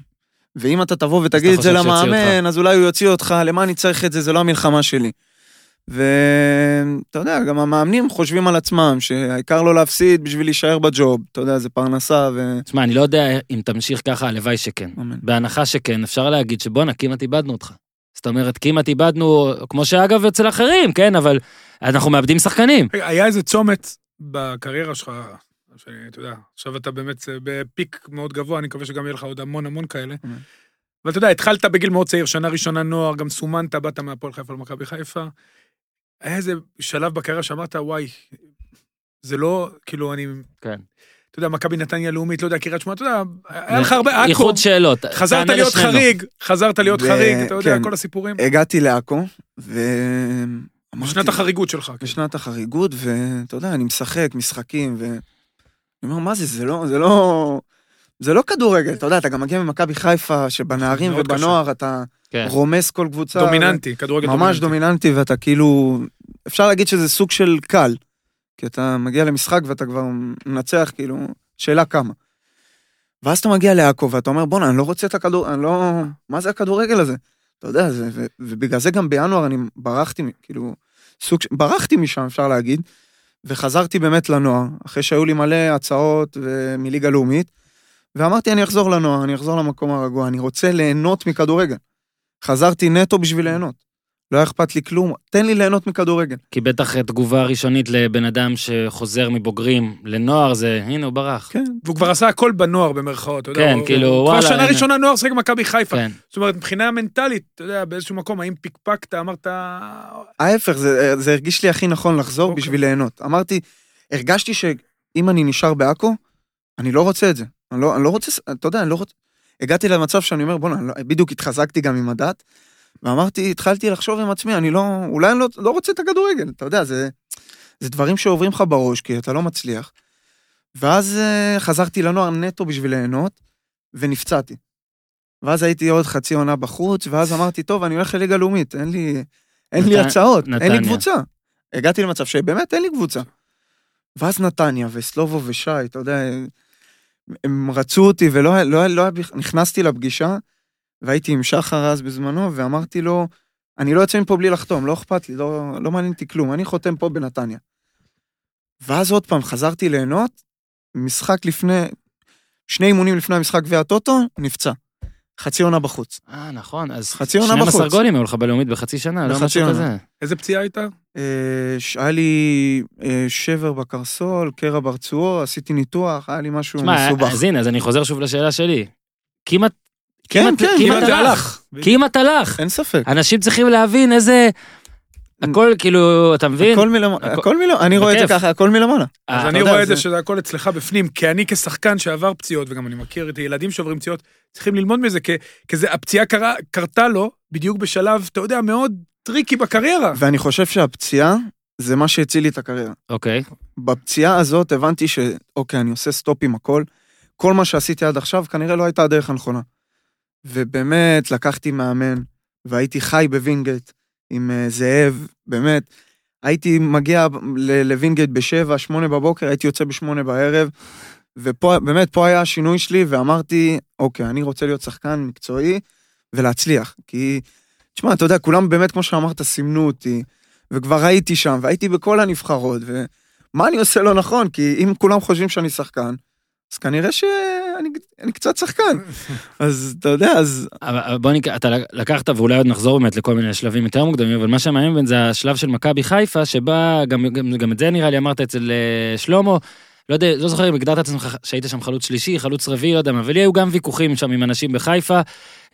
ואם אתה תבוא ותגיד את זה למאמן, אז אולי הוא יוציא אותך, למה אני צריך את זה, זה לא המלחמה שלי. ואתה יודע, גם המאמנים חושבים על עצמם, שהעיקר לא להפסיד בשביל להישאר בג'וב. אתה יודע, זה פרנסה ו... תשמע, אני לא יודע אם תמשיך ככה, הלוואי שכן. אמן. בהנחה שכן, אפשר להגיד שבואנה, כמעט איבדנו אותך. זאת אומרת, כמעט איבדנו, כמו שאגב אצל אחרים, כן, אבל אנחנו מאבדים שחקנים. היה איזה צומת בקריירה שלך, שאני, אתה יודע, עכשיו אתה באמת אה, בפיק מאוד גבוה, אני מקווה שגם יהיה לך עוד המון המון כאלה. אבל אתה יודע, התחלת בגיל מאוד צעיר, שנה ראשונה נוער, גם סומנת, באת מהפועל חיפה למכבי חיפה. היה איזה שלב בקריירה שאמרת, וואי, זה לא, כאילו, אני... כן. אתה יודע, מכבי נתניה לאומית, לא יודע, קריית שמונה, אתה יודע, היה לך הרבה, עכו, איחוד שאלות. חזרת להיות לשנינו. חריג, חזרת להיות ו- חריג, אתה יודע, כן. כל הסיפורים. הגעתי לעכו, ו... בשנת החריגות שלך. כן. בשנת החריגות, ואתה יודע, אני משחק משחקים, ו... אני אומר, מה זה, זה לא, זה לא, זה לא כדורגל, אתה יודע, אתה גם מגיע ממכבי חיפה, שבנערים ובנוער אתה כן. רומס כל קבוצה. דומיננטי, כדורגל ממש דומיננטי, ואתה כאילו, אפשר להגיד שזה סוג של קל. כי אתה מגיע למשחק ואתה כבר מנצח, כאילו, שאלה כמה. ואז אתה מגיע לעכו ואתה אומר, בואנה, אני לא רוצה את הכדור, אני לא... מה זה הכדורגל הזה? אתה יודע, זה, ו, ובגלל זה גם בינואר אני ברחתי, כאילו, סוג. ברחתי משם, אפשר להגיד, וחזרתי באמת לנוער, אחרי שהיו לי מלא הצעות מליגה לאומית, ואמרתי, אני אחזור לנוער, אני אחזור למקום הרגוע, אני רוצה ליהנות מכדורגל. חזרתי נטו בשביל ליהנות. לא היה אכפת לי כלום, תן לי ליהנות מכדורגל. כי בטח תגובה ראשונית לבן אדם שחוזר מבוגרים לנוער זה, הנה הוא ברח. כן. והוא כבר עשה הכל בנוער במרכאות, אתה יודע. כן, הוא- כאילו, הוא- וואלה, כבר שנה הנה. ראשונה נוער שיחק במכבי חיפה. כן. זאת אומרת, מבחינה מנטלית, אתה יודע, באיזשהו מקום, האם פיקפקת, אמרת... ההפך, זה, זה הרגיש לי הכי נכון לחזור אוקיי. בשביל ליהנות. אמרתי, הרגשתי שאם אני נשאר בעכו, אני לא רוצה את זה. אני לא, אני לא רוצה, אתה יודע, אני לא רוצה... הגעתי למצב שאני אומר, בוא'נה, לא, בדיוק התחזקתי גם עם הדת, ואמרתי, התחלתי לחשוב עם עצמי, אני לא, אולי אני לא, לא רוצה את הכדורגל, אתה יודע, זה, זה דברים שעוברים לך בראש, כי אתה לא מצליח. ואז uh, חזרתי לנוער נטו בשביל ליהנות, ונפצעתי. ואז הייתי עוד חצי עונה בחוץ, ואז אמרתי, טוב, אני הולך לליגה לאומית, אין לי, אין לי נת- הצעות, אין נתניה. לי קבוצה. הגעתי למצב שבאמת אין לי קבוצה. ואז נתניה וסלובו ושי, אתה יודע, הם רצו אותי ולא היה- לא, לא בכ- נכנסתי לפגישה, והייתי עם שחר אז בזמנו, ואמרתי לו, אני לא יוצא מפה בלי לחתום, לא אכפת לי, לא, לא מעניין אותי כלום, אני חותם פה בנתניה. ואז עוד פעם חזרתי ליהנות, משחק לפני, שני אימונים לפני המשחק גביע הטוטו, נפצע. חצי עונה בחוץ. אה, נכון, אז חצי עונה 12 בחוץ. גולים היו לך בלאומית בחצי שנה, לא משהו עונה. כזה. איזה פציעה הייתה? אה, היה לי אה, שבר בקרסול, קרע ברצועות, עשיתי ניתוח, היה לי משהו מסובך. אז הנה, אז אני חוזר שוב לשאלה שלי. כמעט, כן, כן, כמעט כמעט הלך. כמעט הלך. אין ספק. אנשים צריכים להבין איזה... הכל כאילו, אתה מבין? הכל מלמעלה, הכל- הכל מלמעלה, אני רואה את זה. ככה, הכל מלמעלה. אז אה, אני יודע, רואה את זה זה- שזה הכל אצלך בפנים, כי אני כשחקן שעבר פציעות, וגם אני מכיר את הילדים שעוברים פציעות, צריכים ללמוד מזה, כי כי זה- הפציעה קרה- קרתה לו בדיוק בשלב, אתה יודע, מאוד tricky בקריירה. ואני חושב שהפציעה זה מה שהציל לי את הקריירה. אוקיי. בפציעה הזאת הבנתי שאוקיי, אני עושה סטופ עם הכל. כל מה שעשיתי עד עכשיו כנראה לא הייתה הדרך הנכונה. ובאמת לקחתי מאמן, והייתי חי בווינגייט עם אה, זאב, באמת. הייתי מגיע לווינגייט בשבע, שמונה בבוקר, הייתי יוצא בשמונה בערב, ופה, באמת, פה היה השינוי שלי, ואמרתי, אוקיי, אני רוצה להיות שחקן מקצועי ולהצליח. כי, תשמע, אתה יודע, כולם באמת, כמו שאמרת, סימנו אותי, וכבר הייתי שם, והייתי בכל הנבחרות, ומה אני עושה לא נכון? כי אם כולם חושבים שאני שחקן, אז כנראה שאני אני קצת שחקן. אז אתה יודע, אז אבל בוא ניקח, אתה לקחת ואולי עוד נחזור באמת לכל מיני שלבים יותר מוקדמים, אבל מה שמעניין בין זה השלב של מכבי חיפה, שבה, גם, גם, גם את זה נראה לי אמרת אצל אה, שלמה, לא יודע, לא זוכר אם הגדרת את עצמך שהיית שם חלוץ שלישי, חלוץ רביעי, לא יודע מה, אבל לי היו גם ויכוחים שם עם אנשים בחיפה,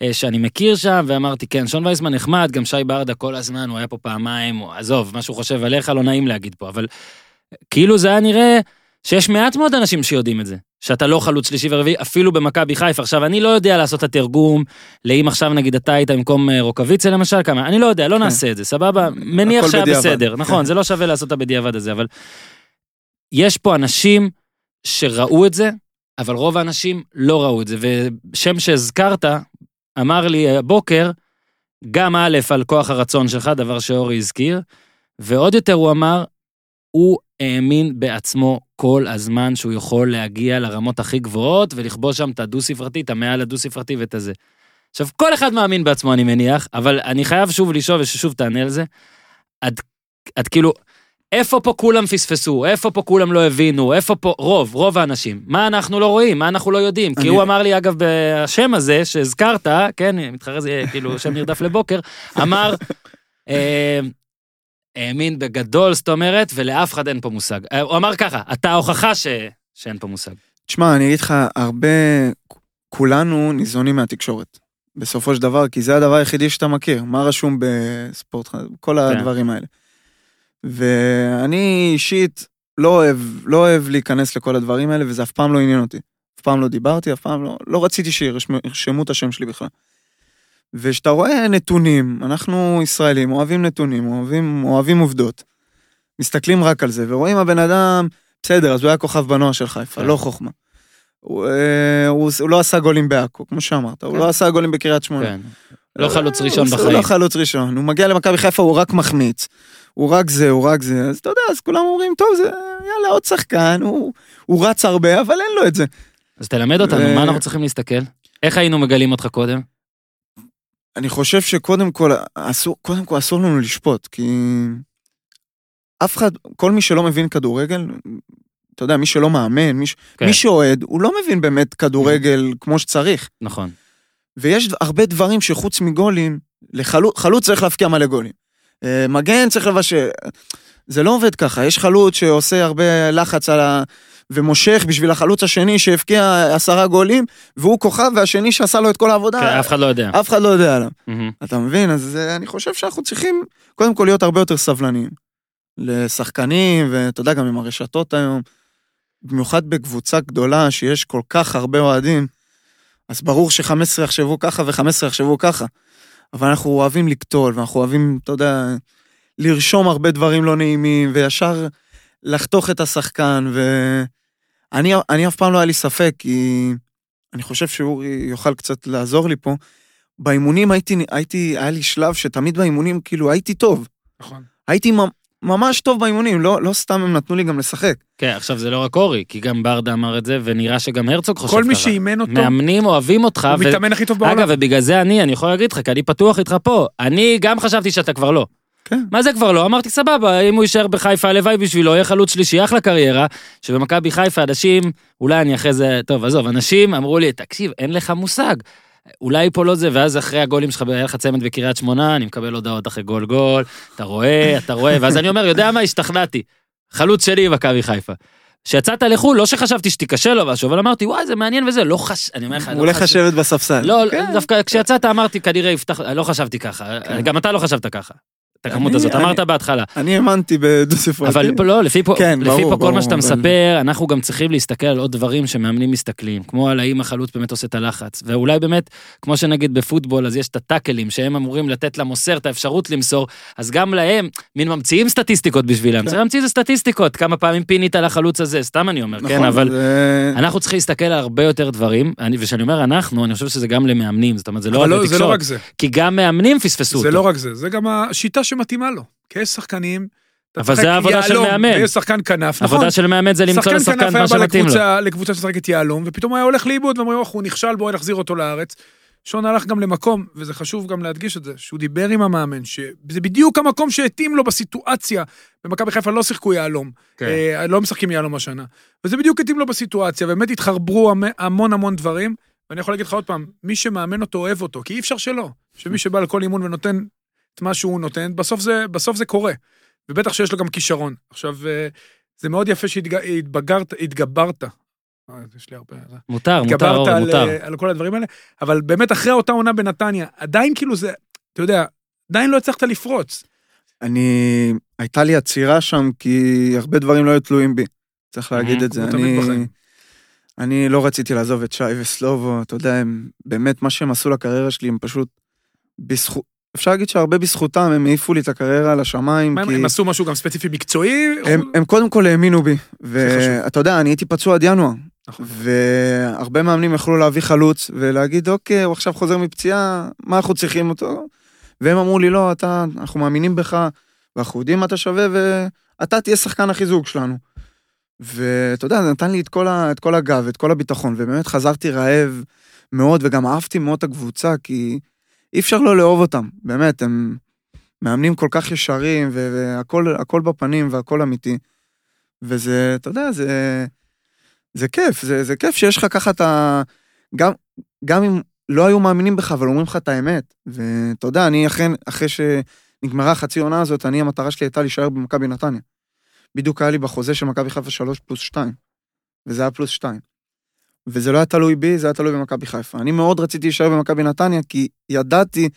אה, שאני מכיר שם, ואמרתי, כן, שון וייסמן נחמד, גם שי ברדה כל הזמן, הוא היה פה פעמיים, הוא, עזוב, מה שהוא חושב עליך לא נעים להגיד פה, אבל כאילו זה היה נראה שיש מעט מאוד אנשים שיודעים את זה, שאתה לא חלוץ שלישי ורביעי, אפילו במכבי חיפה. עכשיו, אני לא יודע לעשות את התרגום, לאם עכשיו נגיד אתה היית במקום אה, רוקוויצה למשל, כמה, אני לא יודע, לא נעשה את זה, סבבה? מניח שהיה בדיעבד. בסדר, נכון, זה לא שווה לעשות את הבדיעבד הזה, אבל יש פה אנשים שראו את זה, אבל רוב האנשים לא ראו את זה, ושם שהזכרת, אמר לי הבוקר, גם א', על כוח הרצון שלך, דבר שאורי הזכיר, ועוד יותר הוא אמר, הוא האמין בעצמו כל הזמן שהוא יכול להגיע לרמות הכי גבוהות ולכבוש שם את הדו-ספרתי, את המעל הדו-ספרתי ואת הזה. עכשיו, כל אחד מאמין בעצמו, אני מניח, אבל אני חייב שוב לשאול וששוב תענה על זה. עד, עד כאילו, איפה פה כולם פספסו? איפה פה כולם לא הבינו? איפה פה, רוב, רוב האנשים. מה אנחנו לא רואים? מה אנחנו לא יודעים? כי אני- הוא אמר לי, אגב, בשם הזה שהזכרת, כן, מתחרה זה כאילו שם נרדף לבוקר, אמר, אה, האמין בגדול, זאת אומרת, ולאף אחד אין פה מושג. אה, הוא אמר ככה, אתה ההוכחה ש... שאין פה מושג. תשמע, אני אגיד לך, הרבה, כולנו ניזונים מהתקשורת. בסופו של דבר, כי זה הדבר היחידי שאתה מכיר, מה רשום בספורט, כל הדברים האלה. ואני אישית, לא אוהב, לא אוהב להיכנס לכל הדברים האלה, וזה אף פעם לא עניין אותי. אף פעם לא דיברתי, אף פעם לא, לא רציתי שירשמו את השם שלי בכלל. וכשאתה רואה נתונים, אנחנו ישראלים, אוהבים נתונים, אוהבים, אוהבים עובדות. מסתכלים רק על זה, ורואים הבן אדם, בסדר, אז הוא היה כוכב בנוער של חיפה, כן. לא חוכמה. הוא, אה, הוא, הוא לא עשה גולים בעכו, כמו שאמרת, הוא כן. לא עשה גולים בקריית שמונה. כן. לא חלוץ ראשון הוא בחיים. לא חלוץ ראשון, הוא מגיע למכבי חיפה, הוא רק מחמיץ. הוא רק זה, הוא רק זה, אז אתה יודע, אז כולם אומרים, טוב, זה, יאללה, עוד שחקן, הוא, הוא רץ הרבה, אבל אין לו את זה. אז תלמד אותנו, ו- מה אנחנו צריכים להסתכל? איך היינו מגלים אותך קודם? אני חושב שקודם כל, אסור, קודם כל אסור לנו לשפוט, כי אף אחד, כל מי שלא מבין כדורגל, אתה יודע, מי שלא מאמן, מי, ש- כן. מי שאוהד, הוא לא מבין באמת כדורגל כמו שצריך. נכון. ויש הרבה דברים שחוץ מגולים, לחלוץ חלוץ צריך להפקיע מלא גולים. אה, מגן צריך לבשל. זה לא עובד ככה, יש חלוץ שעושה הרבה לחץ על ה... ומושך בשביל החלוץ השני שהבקיע עשרה גולים, והוא כוכב, והשני שעשה לו את כל העבודה, כן, אף אחד לא יודע. אף אחד לא יודע עליו. מהמם. אתה מבין? אז אני חושב שאנחנו צריכים קודם כל להיות הרבה יותר סבלניים. לשחקנים, ואתה יודע, גם עם הרשתות היום, במיוחד בקבוצה גדולה שיש כל כך הרבה אוהדים, אז ברור ש-15 יחשבו ככה ו-15 יחשבו ככה. אבל אנחנו אוהבים לקטול, ואנחנו אוהבים, אתה יודע, לרשום הרבה דברים לא נעימים, וישר לחתוך את השחקן, ואני אני אף פעם לא היה לי ספק, כי אני חושב שאורי יוכל קצת לעזור לי פה. באימונים הייתי, הייתי, היה לי שלב שתמיד באימונים, כאילו, הייתי טוב. נכון. הייתי ממ- ממש טוב באימונים, לא, לא סתם הם נתנו לי גם לשחק. כן, עכשיו זה לא רק אורי, כי גם ברדה אמר את זה, ונראה שגם הרצוג חושב ככה. כל מי שאימן אותו, מאמנים אוהבים אותך, הוא ו- מתאמן הכי טוב בעולם. אגב, ובגלל זה אני, אני יכול להגיד לך, כי אני פתוח איתך פה. אני גם חשבתי שאתה כבר לא. כן. מה זה כבר לא? אמרתי, סבבה, אם הוא יישאר בחיפה, הלוואי בשבילו, יהיה חלוץ שלישי, אחלה קריירה, שבמכבי חיפה אנשים, אולי אני אחרי זה, טוב, עזוב, אנשים אמרו לי, תקשיב, אין לך מושג. אולי פה לא זה, ואז אחרי הגולים שלך, היה לך צמד בקריית שמונה, אני מקבל הודעות אחרי גול גול, אתה רואה, אתה רואה, ואז אני אומר, יודע מה, השתכנעתי. חלוץ שלי במכבי חיפה. כשיצאת לחו"ל, לא שחשבתי שתיכשל או משהו, אבל אמרתי, וואי, זה מעניין וזה, לא חש... אני אומר לך, הוא לא הולך חש- לשבת בספסל. לא, כן. דווקא כשיצאת אמרתי, כנראה יפתח, לא חשבתי ככה. גם אתה לא חשבת ככה. את הכמות הזאת, אני- אמרת בהתחלה. אני האמנתי בדו ספרתי. אבל פה לא, לפי פה, כן, לפי ברור, פה כל ברור, מה שאתה אבל- מספר, אנחנו גם צריכים להסתכל על עוד דברים שמאמנים מסתכלים, כמו על האם החלוץ באמת עושה את הלחץ, ואולי באמת, כמו שנגיד בפוטבול, אז יש את הטאקלים שהם אמורים לתת למוסר את האפשרות למסור, אז גם להם, מין ממציאים סטטיסטיקות בשבילם, כן. צריך להמציא איזה סטטיסטיקות, כמה פעמים פינית לחלוץ הזה, סתם אני אומר, כן, נכון, אבל... זה- אנחנו צריכים להסתכל על הרבה יותר דברים, אני- וכשאני אומר אנחנו, אני חושב שזה גם למאמנים, זאת אומרת, זה לא רק לא, זה לא רק זה. כי גם מאמנים פספסו אותו. זה לא רק זה, זה גם השיטה שמתאימה לו. כי יש שחקנים, אבל זה העבודה של מאמן. ויש שחקן כנף, נכון. עבודה של מאמן זה למצוא שחקן לשחקן כנף היה מה בא שמתאים לו. לקבוצה, לקבוצה ששחקת יהלום, ופתאום היה הולך לאיבוד, ואומרים, אוח, הוא נכשל, בואו נחזיר אותו לארץ. שון הלך גם למקום, וזה חשוב גם להדגיש את זה, שהוא דיבר עם המאמן, שזה בדיוק המקום שהתאים לו בסיטואציה. במכבי חיפה לא שיחקו יהלום, כן. אה, לא משחקים יהלום השנה. וזה בדיוק התאים לו בסיטואציה, ובאמת התחרברו המ- המון המון דברים, ואני יכול להגיד לך עוד פעם, מי שמאמן אותו אוהב אותו, כי אי אפשר שלא. שמי שבא לכל אימון ונותן את מה שהוא נותן, בסוף זה, בסוף זה קורה. ובטח שיש לו גם כישרון. עכשיו, אה, זה מאוד יפה שהתבגרת, התגברת. אה, יש לי הרבה... מותר, מותר, התגברת אורי, על, מותר. אה, על כל הדברים האלה, אבל באמת אחרי אותה עונה בנתניה, עדיין כאילו זה, אתה יודע, עדיין לא הצלחת לפרוץ. אני, הייתה לי עצירה שם, כי הרבה דברים לא היו תלויים בי. צריך להגיד את זה. אני. אני לא רציתי לעזוב את שי וסלובו, אתה יודע, הם, באמת, מה שהם עשו לקריירה שלי, הם פשוט, בזכות, אפשר להגיד שהרבה בזכותם, הם העיפו לי את הקריירה לשמיים, מה, כי... הם עשו משהו גם ספציפי מקצועי? הם, הם קודם כל האמינו בי. ואתה יודע, אני הייתי פצוע עד ינואר, נכון. והרבה מאמנים יכלו להביא חלוץ ולהגיד, אוקיי, הוא עכשיו חוזר מפציעה, מה אנחנו צריכים אותו? והם אמרו לי, לא, אתה, אנחנו מאמינים בך, ואנחנו יודעים מה אתה שווה, ואתה תהיה שחקן החיזוק שלנו. ואתה יודע, זה נתן לי את כל, ה, את כל הגב, את כל הביטחון, ובאמת חזרתי רעב מאוד, וגם אהבתי מאוד את הקבוצה, כי אי אפשר לא לאהוב אותם, באמת, הם מאמנים כל כך ישרים, ו- והכל הכל בפנים והכל אמיתי. וזה, אתה יודע, זה, זה כיף, זה, זה כיף שיש לך ככה את ה... גם, גם אם לא היו מאמינים בך, אבל אומרים לך את האמת. ואתה יודע, אני אכן, אחרי שנגמרה החצי עונה הזאת, אני, המטרה שלי הייתה להישאר במכבי נתניה. בדיוק היה לי בחוזה של מכבי חיפה 3 פלוס 2, וזה היה פלוס 2. וזה לא היה תלוי בי, זה היה תלוי במכבי חיפה. אני מאוד רציתי להישאר במכבי נתניה, כי ידעתי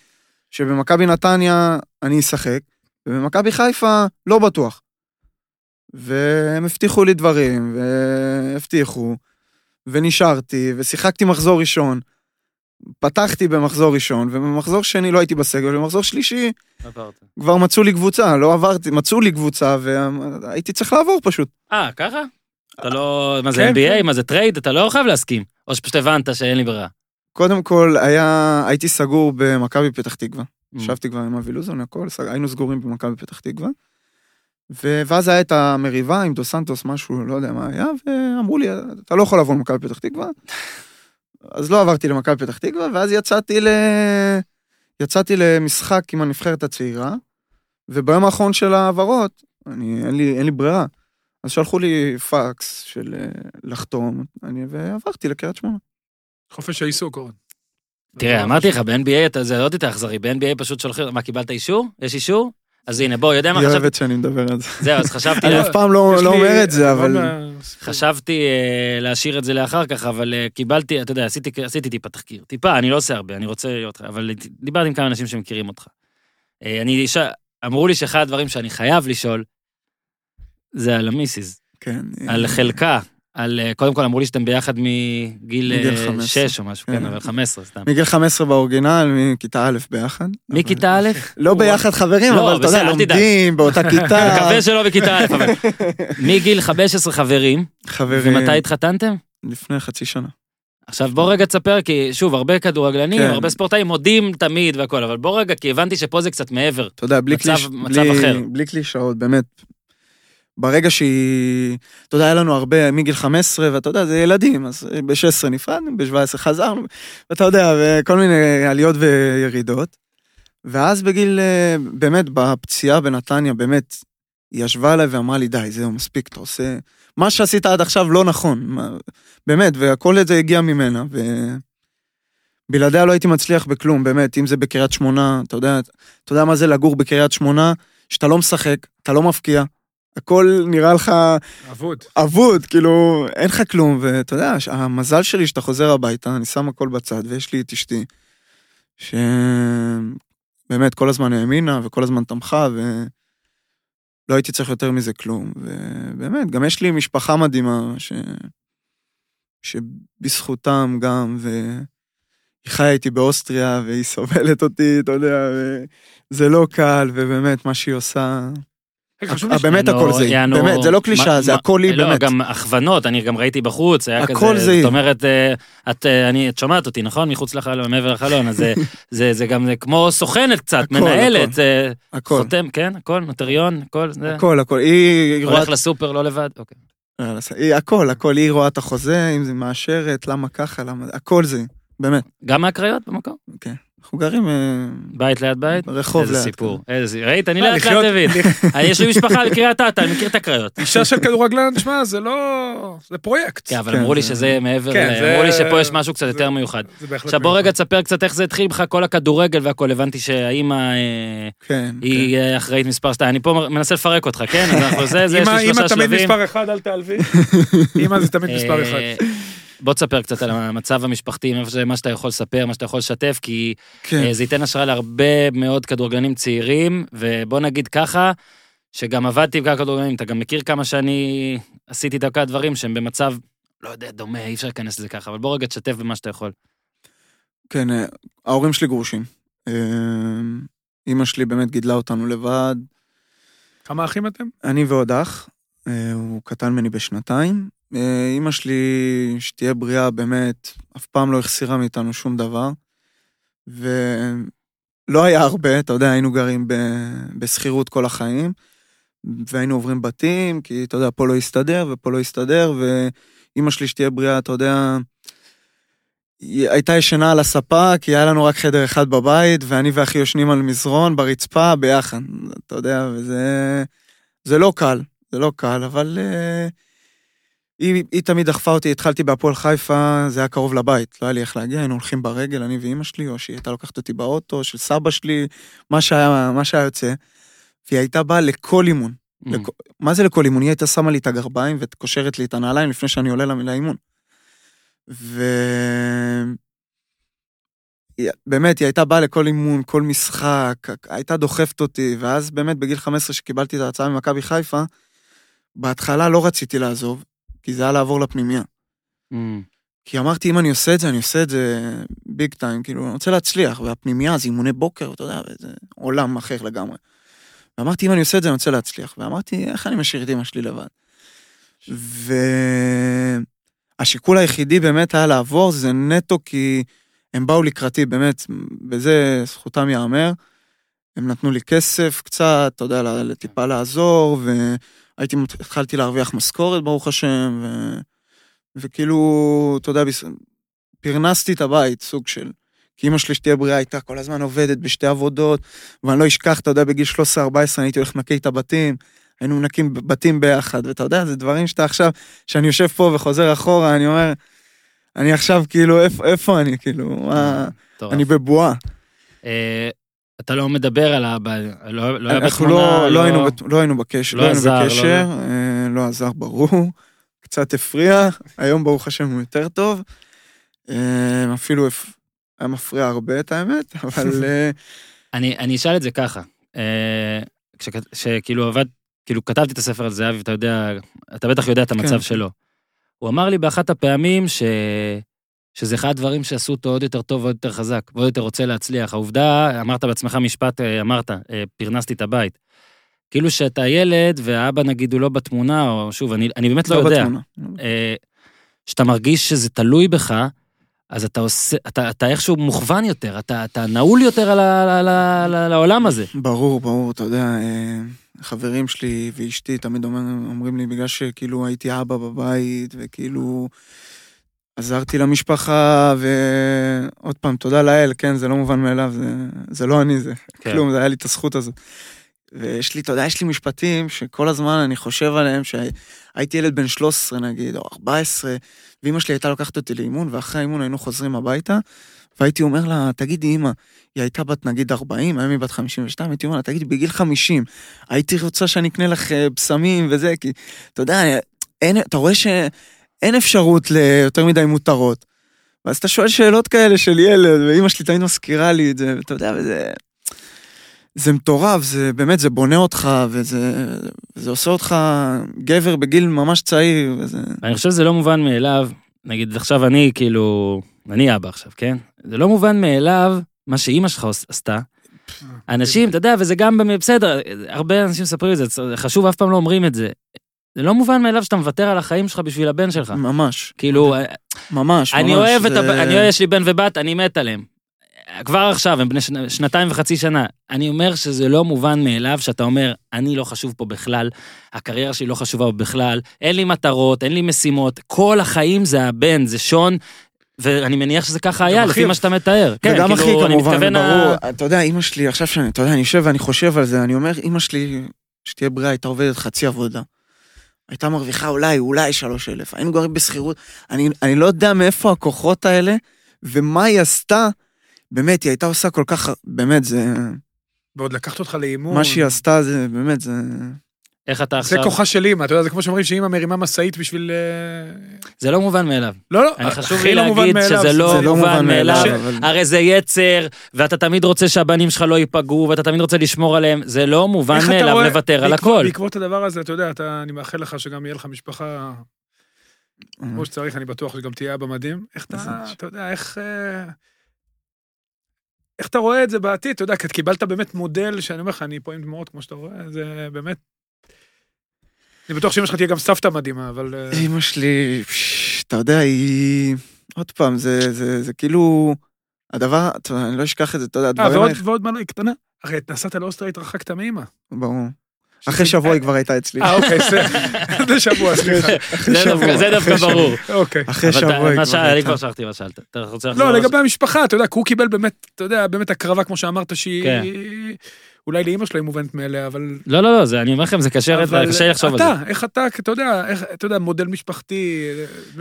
שבמכבי נתניה אני אשחק, ובמכבי חיפה לא בטוח. והם הבטיחו לי דברים, והבטיחו, ונשארתי, ושיחקתי מחזור ראשון. פתחתי במחזור ראשון, ובמחזור שני לא הייתי בסגל, ובמחזור שלישי כבר מצאו לי קבוצה, לא עברתי, מצאו לי קבוצה, והייתי צריך לעבור פשוט. אה, ככה? אתה לא... מה זה כן, NBA? כן. מה זה trade? אתה לא חייב להסכים. או שפשוט הבנת שאין לי ברירה. קודם כל, היה, הייתי סגור במכבי פתח תקווה. Mm. ישבתי כבר עם אבי לוזון, הכל, היינו סגורים במכבי פתח תקווה. ואז היה את המריבה עם דו סנטוס, משהו, לא יודע מה היה, ואמרו לי, אתה לא יכול לבוא למכבי פתח תקווה. אז לא עברתי למכבי פתח תקווה, ואז יצאתי ל... יצאתי למשחק עם הנבחרת הצעירה, וביום האחרון של ההעברות, אני, אין, לי, אין לי ברירה. אז שלחו לי פקס של אה, לחתום, אני, ועברתי לקריית שמונה. חופש העיסוק, אורן. תראה, אמרתי לך, ב-NBA אתה- זה עוד יותר אכזרי. ב-NBA פשוט שולחים, מה, קיבלת אישור? יש אישור? אז הנה, בוא, יודע מה היא חשבתי? אוהבת שאני מדבר על זה. זהו, אז חשבתי... אני אף פעם לא לא אומר את זה, אבל... חשבתי אה, להשאיר את זה לאחר כך, אבל אה, קיבלתי, אתה יודע, עשיתי, עשיתי טיפה תחקיר. טיפה, אני לא עושה הרבה, אני רוצה להיות... אבל דיברתי עם כמה אנשים שמכירים אותך. אני... אמרו לי שאחד הדברים שאני חייב לשאול, זה על המיסיס, כן. על חלקה. על, אה, קודם כל אמרו לי שאתם ביחד מגיל מגיל אה, 15. 6 או משהו, כן, כן. אבל 15 סתם. מגיל 15 באורגינל, מכיתה א' ביחד. מכיתה א'? לא ביחד חברים, לא, אבל אתה יודע. לומדים באותה כיתה. מקווה שלא בכיתה א', אבל... מגיל 15 חברים, חברים. ומתי התחתנתם? לפני חצי שנה. עכשיו בוא רגע תספר, כי שוב, הרבה כדורגלנים, כן. הרבה ספורטאים מודים תמיד והכל, אבל בוא רגע, כי הבנתי שפה זה קצת מעבר. אתה יודע, בלי מצב- קליש... מצב בלי- אחר. בלי קלישאות, באמת. ברגע שהיא... אתה יודע, היה לנו הרבה מגיל 15, ואתה יודע, זה ילדים, אז ב-16 נפרדנו, ב-17 חזרנו, ואתה יודע, וכל מיני עליות וירידות. ואז בגיל, אה, באמת, בפציעה בנתניה, באמת, היא ישבה אליי ואמרה לי, די, זהו, מספיק, אתה עושה... מה שעשית עד עכשיו לא נכון, באמת, והכל את זה הגיע ממנה, ו... בלעדיה לא הייתי מצליח בכלום, באמת, אם זה בקריית שמונה, אתה יודע, אתה יודע מה זה לגור בקריית שמונה, שאתה לא משחק, אתה לא מפקיע, הכל נראה לך אבוד. אבוד, כאילו, אין לך כלום, ואתה יודע, המזל שלי שאתה חוזר הביתה, אני שם הכל בצד, ויש לי את אשתי, שבאמת כל הזמן האמינה וכל הזמן תמכה, ולא הייתי צריך יותר מזה כלום, ובאמת, גם יש לי משפחה מדהימה, ש... שבזכותם גם, והיא חיה איתי באוסטריה, והיא סובלת אותי, אתה יודע, וזה לא קל, ובאמת, מה שהיא עושה... באמת יענו- הכל זה באמת, זה לא קלישאה, מה- זה הכל היא לא, באמת. גם הכוונות, אני גם ראיתי בחוץ, היה כזה... זאת אומרת, אה, את, אה, שומעת אותי, נכון? מחוץ לחלון, מעבר לחלון, אז זה- גם כמו סוכנת קצת, מנהלת. אה, חותם, כן? הכל, נוטריון, הכל, זה... הכל, הכל. היא רואה... הולך לסופר לא לבד, אוקיי. הכל, הכל. היא רואה את החוזה, אם זה מאשרת, למה ככה, למה... הכל זה, באמת. גם מהקריות במקום? אנחנו גרים... אה, בית ליד בית? רחוב ליד. כן. איזה סיפור. איזה... ראית? אני ליד ליד דוד. יש לי משפחה בקריית אתא, אני מכיר את הקריות. אישה של כדורגלן, שמע, זה לא... זה פרויקט. כן, אבל כן, אמרו לי שזה מעבר כן, אמרו לי שפה יש משהו קצת יותר מיוחד. עכשיו בוא רגע תספר קצת איך זה התחיל בך כל הכדורגל והכל. הבנתי שהאימא אה, היא אחראית מספר 2. אני פה מנסה לפרק אותך, כן? אז אנחנו זה, זה, יש לי שלושה שלבים. אימא תמיד מספר 1, אל תעלבי. אימא זה תמיד מספר אה, 1. בוא תספר קצת על המצב המשפחתי, מה שאתה יכול לספר, מה שאתה יכול לשתף, כי כן. אה, זה ייתן השראה להרבה מאוד כדורגלנים צעירים, ובוא נגיד ככה, שגם עבדתי עם כמה כדורגלנים, אתה גם מכיר כמה שאני עשיתי דקה דברים שהם במצב, לא יודע, דומה, אי אפשר להיכנס לזה ככה, אבל בוא רגע תשתף במה שאתה יכול. כן, אה, ההורים שלי גרושים. אה, אימא שלי באמת גידלה אותנו לבד. כמה אחים אתם? אני ועוד אח, אה, הוא קטן ממני בשנתיים. אה, אימא שלי, שתהיה בריאה, באמת, אף פעם לא החסירה מאיתנו שום דבר. ולא היה הרבה, אתה יודע, היינו גרים ב- בשכירות כל החיים, והיינו עוברים בתים, כי אתה יודע, פה לא הסתדר ופה לא הסתדר, ואימא שלי, שתהיה בריאה, אתה יודע, היא הייתה ישנה על הספה, כי היה לנו רק חדר אחד בבית, ואני ואחי יושנים על מזרון ברצפה ביחד, אתה יודע, וזה... זה לא קל, זה לא קל, אבל uh, היא, היא תמיד דחפה אותי, התחלתי בהפועל חיפה, זה היה קרוב לבית, לא היה לי איך להגיע, היינו הולכים ברגל, אני ואימא שלי, או שהיא הייתה לוקחת אותי באוטו, של סבא שלי, מה שהיה, מה שהיה יוצא. והיא הייתה באה לכל אימון. Mm. לכ... מה זה לכל אימון? היא הייתה שמה לי את הגרביים וקושרת לי את הנעליים לפני שאני עולה לה- לאימון. ו... היא- באמת, היא הייתה באה לכל אימון, כל משחק, הייתה דוחפת אותי, ואז באמת בגיל 15 שקיבלתי את ההצעה ממכבי חיפה, בהתחלה לא רציתי לעזוב, כי זה היה לעבור לפנימייה. Mm. כי אמרתי, אם אני עושה את זה, אני עושה את זה ביג טיים, כאילו, אני רוצה להצליח, והפנימייה זה אימוני בוקר, אתה יודע, זה עולם אחר לגמרי. ואמרתי, אם אני עושה את זה, אני רוצה להצליח. ואמרתי, איך אני משאיר את אמא שלי לבד? והשיקול היחידי באמת היה לעבור, זה נטו כי הם באו לקראתי, באמת, בזה זכותם ייאמר. הם נתנו לי כסף קצת, אתה יודע, לטיפה לעזור, והייתי, התחלתי להרוויח משכורת, ברוך השם, ו... וכאילו, אתה יודע, פרנסתי את הבית, סוג של... כי אמא שלי, שתהיה בריאה, הייתה כל הזמן עובדת בשתי עבודות, ואני לא אשכח, אתה יודע, בגיל 13-14 אני הייתי הולך לנקי את הבתים, היינו מנקים בתים ביחד, ואתה יודע, זה דברים שאתה עכשיו, שאני יושב פה וחוזר אחורה, אני אומר, אני עכשיו, כאילו, איפה, איפה אני, כאילו, מה, מטורף. אני בבועה. אתה לא מדבר על ה... ב- לא לא היה אנחנו בתמונה, לא, לא, היינו, בת- לא היינו בקשר, לא לא היינו עזר, לא בקשר, אה, לא עזר, ברור, קצת הפריע, היום ברוך השם הוא יותר טוב, אה, אפילו היה מפריע הרבה את האמת, אבל אה, אני, אני אשאל את זה ככה. כשכאילו עבד, כאילו כתבתי את הספר על זהבי, אתה יודע, אתה בטח יודע את המצב כן. שלו. הוא אמר לי באחת הפעמים ש... שזה אחד הדברים שעשו אותו עוד יותר טוב ועוד יותר חזק, ועוד יותר רוצה להצליח. העובדה, אמרת בעצמך משפט, אה, אמרת, אה, פרנסתי את הבית. כאילו שאתה ילד והאבא נגיד הוא לא בתמונה, או שוב, אני, אני באמת לא, לא יודע. בתמונה. אה, שאתה מרגיש שזה תלוי בך, אז אתה עושה, אתה, אתה איכשהו מוכוון יותר, אתה, אתה נעול יותר על, ה, על, ה, על, ה- לעולם הזה. ברור, ברור, אתה יודע, חברים שלי ואשתי תמיד אומר, אומרים לי, בגלל שכאילו הייתי אבא בבית, וכאילו עזרתי למשפחה, ועוד פעם, תודה לאל, כן, זה לא מובן מאליו, זה, זה לא אני זה, כן. כלום, זה היה לי את הזכות הזאת. ויש לי, אתה יודע, יש לי משפטים שכל הזמן אני חושב עליהם, שהייתי ילד בן 13 נגיד, או 14, ואימא שלי הייתה לוקחת אותי לאימון, ואחרי האימון היינו חוזרים הביתה, והייתי אומר לה, תגידי, אימא, היא הייתה בת נגיד 40, היום היא בת 52, הייתי אומר לה, תגידי, בגיל 50, הייתי רוצה שאני אקנה לך אה, בשמים וזה, כי, אתה יודע, אין, אתה רואה שאין אפשרות ליותר מדי מותרות. ואז אתה שואל שאלות כאלה של ילד, ואימא שלי תמיד מזכירה לי את זה, ואתה יודע, וזה... זה מטורף, זה באמת, זה בונה אותך, וזה זה עושה אותך גבר בגיל ממש צעיר, וזה... אני חושב שזה לא מובן מאליו, נגיד עכשיו אני כאילו, אני אבא עכשיו, כן? זה לא מובן מאליו מה שאימא שלך עשתה. אנשים, אתה יודע, וזה גם, בסדר, הרבה אנשים מספרים את זה חשוב, אף פעם לא אומרים את זה. זה לא מובן מאליו שאתה מוותר על החיים שלך בשביל הבן שלך. ממש, כאילו, ממש, אני ממש, אוהב את, זה- הב... אני אוהב, יש לי בן ובת, אני מת עליהם. כבר עכשיו, הם בני שנ... שנתיים וחצי שנה. אני אומר שזה לא מובן מאליו שאתה אומר, אני לא חשוב פה בכלל, הקריירה שלי לא חשובה בכלל, אין לי מטרות, אין לי משימות, כל החיים זה הבן, זה שון, ואני מניח שזה ככה היה, לפי. מה שאתה מתאר. כן, וגם אחי כאילו, אני כמובן, מתכוון... ברור. ה- אתה יודע, אימא שלי, עכשיו שאני, אתה יודע, אני יושב ואני חושב על זה, אני אומר, אימא שלי, שתהיה בריאה, הייתה עובדת חצי עבודה. הייתה מרוויחה אולי, אולי שלוש אלף. היינו גרים בשכירות. אני, אני לא יודע מאיפה הכוחות האלה, ומה היא עשתה. באמת, היא הייתה עושה כל כך, באמת, זה... ועוד לקחת אותך לאימון. מה שהיא עשתה זה, באמת, זה... איך אתה זה עכשיו... כוחה של אימא, אתה יודע, זה כמו שאומרים שאימא מרימה משאית בשביל... אה, זה לא מובן מאליו. לא, לא, אני חשוב לי לא מובן להגיד שזה לא זה לא מובן מאליו. הרי זה יצר, ואתה תמיד רוצה שהבנים שלך לא ייפגעו, ואתה תמיד רוצה לשמור עליהם, זה לא מובן מאליו לוותר על הכל. בעקבות הדבר הזה, אתה יודע, אתה- אני מאחל לך שגם יהיה לך משפחה כמו שצריך, אני בטוח שגם תהיה אבא מדהים. איך אתה. אתה יודע, איך... אה, איך אתה רואה את זה בעתיד? אתה יודע, כי קיבלת באמת מודל שאני אומר לך, אני פה עם דמעות, כמו שאתה רואה, זה באמת... אני בטוח שאמא שלך תהיה גם סבתא מדהימה, אבל... אה, אמא שלי, אתה יודע, היא... עוד פעם, זה, זה, זה כאילו... הדבר, אני לא אשכח את זה, אתה יודע, אה, הדברים ועוד, האלה... ועוד מעלה, היא קטנה. הרי נסעת לאוסטריה, התרחקת מאמא. ברור. אחרי שבוע היא כבר הייתה אצלי. אה, אוקיי, זה- שבוע, סליחה. זה דווקא-. ברור. אוקיי. אחרי שבוע היא כבר ש- אני הייתה. כבר שכחתי מה שאלת. לא, לגבי המשפחה, אתה יודע, כי הוא קיבל באמת, אתה יודע, באמת הקרבה, כמו שאמרת, שהיא... אולי לאימא שלו היא מובנת מאליה, אבל... לא, לא, לא, זה- אני אומר לכם, זה קשה אבל קשה לחשוב על זה. אתה, איך אתה, אתה יודע, איך, אתה יודע, מודל משפחתי,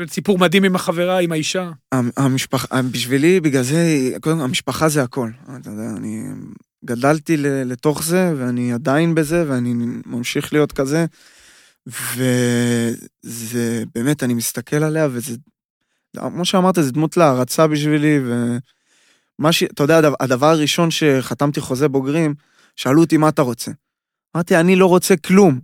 סיפור מדהים עם החברה, עם האישה. המ- המשפחה, בשבילי, בגלל זה, קודם כל, המשפחה זה הכל. אתה יודע, אני גדלתי לתוך זה, ואני עדיין בזה, ואני ממשיך להיות כזה. וזה, באמת, אני מסתכל עליה, וזה, כמו שאמרת, זה דמות להערצה בשבילי, ומה ש... אתה יודע, הדבר- הדבר הראשון שחתמתי חוזה בוגרים, שאלו אותי מה אתה רוצה. אמרתי, אני לא רוצה כלום.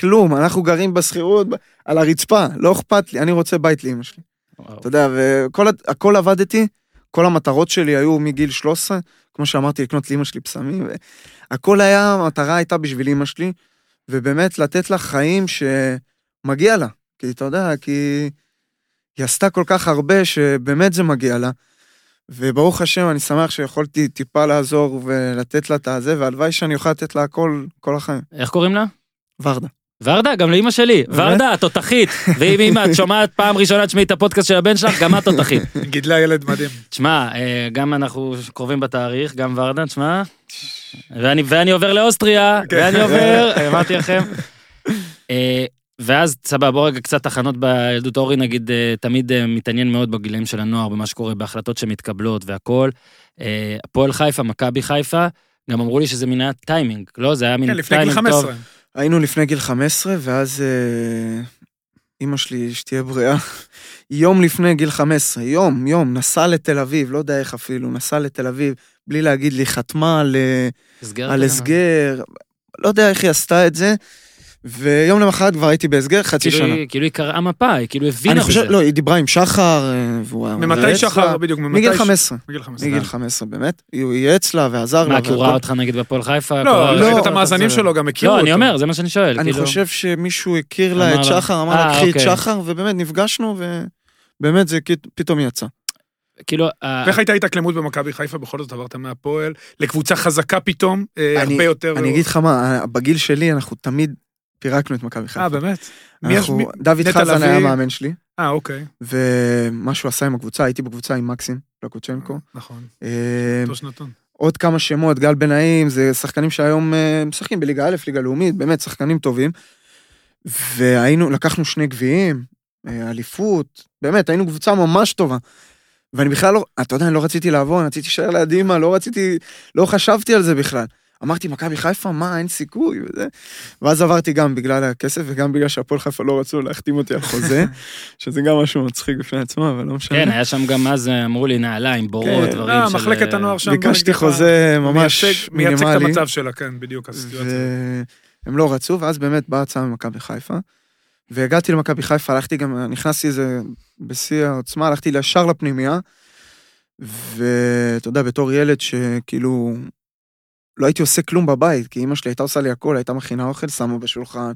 כלום, אנחנו גרים בשכירות, על הרצפה, לא אכפת לי, אני רוצה בית לאמא שלי. וואו. אתה יודע, והכל עבדתי, כל המטרות שלי היו מגיל 13, כמו שאמרתי, לקנות לאמא שלי פסמים, הכל היה, המטרה הייתה בשביל אמא שלי, ובאמת לתת לה חיים שמגיע לה, כי אתה יודע, כי היא עשתה כל כך הרבה שבאמת זה מגיע לה. וברוך השם, אני שמח שיכולתי טיפה לעזור ולתת לה את הזה, והלוואי שאני אוכל לתת לה הכל כל החיים. איך קוראים לה? ורדה. ורדה, גם לאימא שלי. ורדה, תותחית. ואם אמא, את שומעת פעם ראשונה תשמעי את הפודקאסט של הבן שלך, גם את תותחית. גידלה ילד מדהים. תשמע, אה, גם אנחנו קרובים בתאריך, גם ורדה, תשמע. ואני, ואני עובר לאוסטריה, כן. ואני עובר, אמרתי לכם. ואז סבבה, בוא רגע קצת תחנות בילדות אורי נגיד, אה, תמיד אה, מתעניין מאוד בגילאים של הנוער, במה שקורה, בהחלטות שמתקבלות והכל. אה, הפועל חיפה, מכבי חיפה, גם אמרו לי שזה מן היה טיימינג, לא? זה היה מין כן, לפני גיל טיימינג טוב. 15. היינו לפני גיל 15, ואז אימא שלי, שתהיה בריאה, יום לפני גיל 15, יום, יום, נסעה לתל אביב, לא יודע איך אפילו, נסעה לתל אביב, בלי להגיד לי, חתמה על, הסגר על כזה, הסגר, לא יודע איך היא עשתה את זה, ויום למחרת כבר הייתי בהסגר חצי כאילו שנה. היא- כאילו היא קראה מפה, היא כאילו הבינה אני בזה. חושב, לא, היא דיברה עם שחר, אה, והוא היה ממתי שחר, לה. בדיוק, ממתי... מגיל ש- 15, מגיל 15. מגיל 15 באמת, הוא ייעץ לה ועזר לה. מה, כי הוא ראה. אותך נגיד בהפועל חיפה? לא, לא, את המאזנים שלו, גם הכירו לא, אותו. אני אומר, זה מה שאני שואל. אני כאילו- חושב שמישהו הכיר לה את שחר, אמר אה, לה, קחי את אוקיי. שחר, ובאמת נפגשנו, ובאמת זה פתאום יצא. כאילו, ה- ואיך הייתה התאקלמות במכבי חיפה? בכל זאת עברת מהפועל לקבוצה חזקה פתאום, אה, אני- הרבה יותר. אני אגיד לך מה, בגיל שלי אנחנו תמיד פירקנו את מכבי אה, חיפה. באמת? מי יש- אנחנו- מי- דוד חזן היה לביא? מאמן שלי, אה, אוקיי. ומה שהוא עשה עם הקבוצה, הייתי בקבוצה עם מקסים לקוצ'נקו. נכון, אה, אותו שנתון. עוד כמה שמות, גל בן נעים, זה שחקנים שהיום אה, משחקים בליגה א', ליגה לאומית, באמת שחקנים טובים. והיינו, לקחנו שני גביעים, אה, אליפות, באמת, היינו קבוצה ממש טובה. ואני בכלל לא, אתה יודע, אני לא רציתי לעבור, אני רציתי להישאר ליד אימא, לא רציתי, לא חשבתי על זה בכלל. אמרתי, מכבי חיפה, מה, אין סיכוי, וזה. ואז עברתי גם בגלל הכסף וגם בגלל שהפועל חיפה לא רצו להחתים אותי על חוזה, שזה גם משהו מצחיק בפני עצמו, אבל לא משנה. כן, היה שם גם אז, אה, אמרו לי, נעליים, בורות, כן. דברים אה, של... מחלקת אה, הנוער שם. ביקשתי חוזה ממש מייצג- מייצג את מינימלי. המצב שלה, כן, בדיוק הסיטואציה. והם לא רצו, ואז באמת באה הצעה ממכבי חיפה. והגעתי למכבי חיפה, הלכתי גם, נכנסתי איזה, בשיא העוצמה, הלכתי ישר לפנימייה. ואתה יודע, בתור ילד שכאילו, לא הייתי עושה כלום בבית, כי אמא שלי הייתה עושה לי הכל, הייתה מכינה אוכל, שמה בשולחן.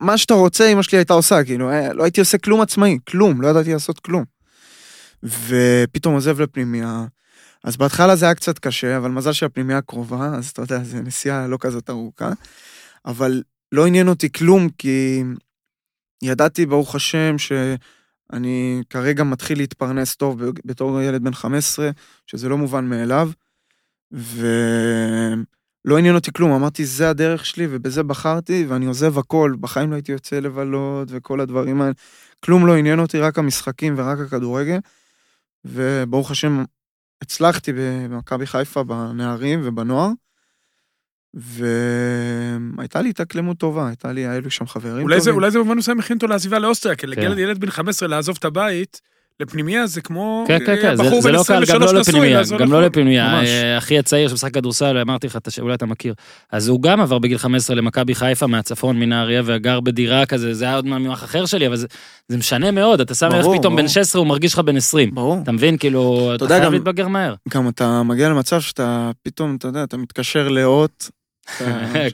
מה שאתה רוצה, אמא שלי הייתה עושה, כאילו, אה, לא הייתי עושה כלום עצמאי, כלום, לא ידעתי לעשות כלום. ופתאום עוזב לפנימייה. אז בהתחלה זה היה קצת קשה, אבל מזל שהפנימייה קרובה, אז אתה יודע, זו נסיעה לא כזאת ארוכה. אבל לא עניין אותי כלום, כי ידעתי, ברוך השם, שאני כרגע מתחיל להתפרנס טוב בתור ילד בן 15, שזה לא מובן מאליו, ולא עניין אותי כלום, אמרתי, זה הדרך שלי ובזה בחרתי, ואני עוזב הכל, בחיים לא הייתי יוצא לבלות וכל הדברים האלה, כלום לא עניין אותי, רק המשחקים ורק הכדורגל, וברוך השם, הצלחתי במכבי חיפה בנערים ובנוער, והייתה לי התאקלמות טובה, הייתה לי, היו לי שם חברים אולי זה, טובים. אולי זה במובן מסוים מכין אותו לעזיבה לאוסטריה, כי כן. לילד ילד בן 15 לעזוב את הבית, לפנימייה זה כמו כן, כן, כן, זה- זה לא קל, גם 23 לא לפנימייה, לעזוב גם לא לחו"ל. לפנימייה. ממש. אה, אחי הצעיר שמשחק כדורסל, אמרתי לך, אולי אתה מכיר. אז הוא גם עבר בגיל 15 למכבי חיפה מהצפון, מנהריה, וגר בדירה כזה, זה היה עוד מהמוח אחר שלי, אבל זה- זה משנה מאוד, אתה שם ברור, פתאום בן ברור. 16, הוא מרגיש לך בן 20. ברור. אתה מבין, כאילו, אתה חייב להתבגר מהר. גם אתה מגיע למצב שאתה פתאום, אתה יודע, אתה מתקשר לאות,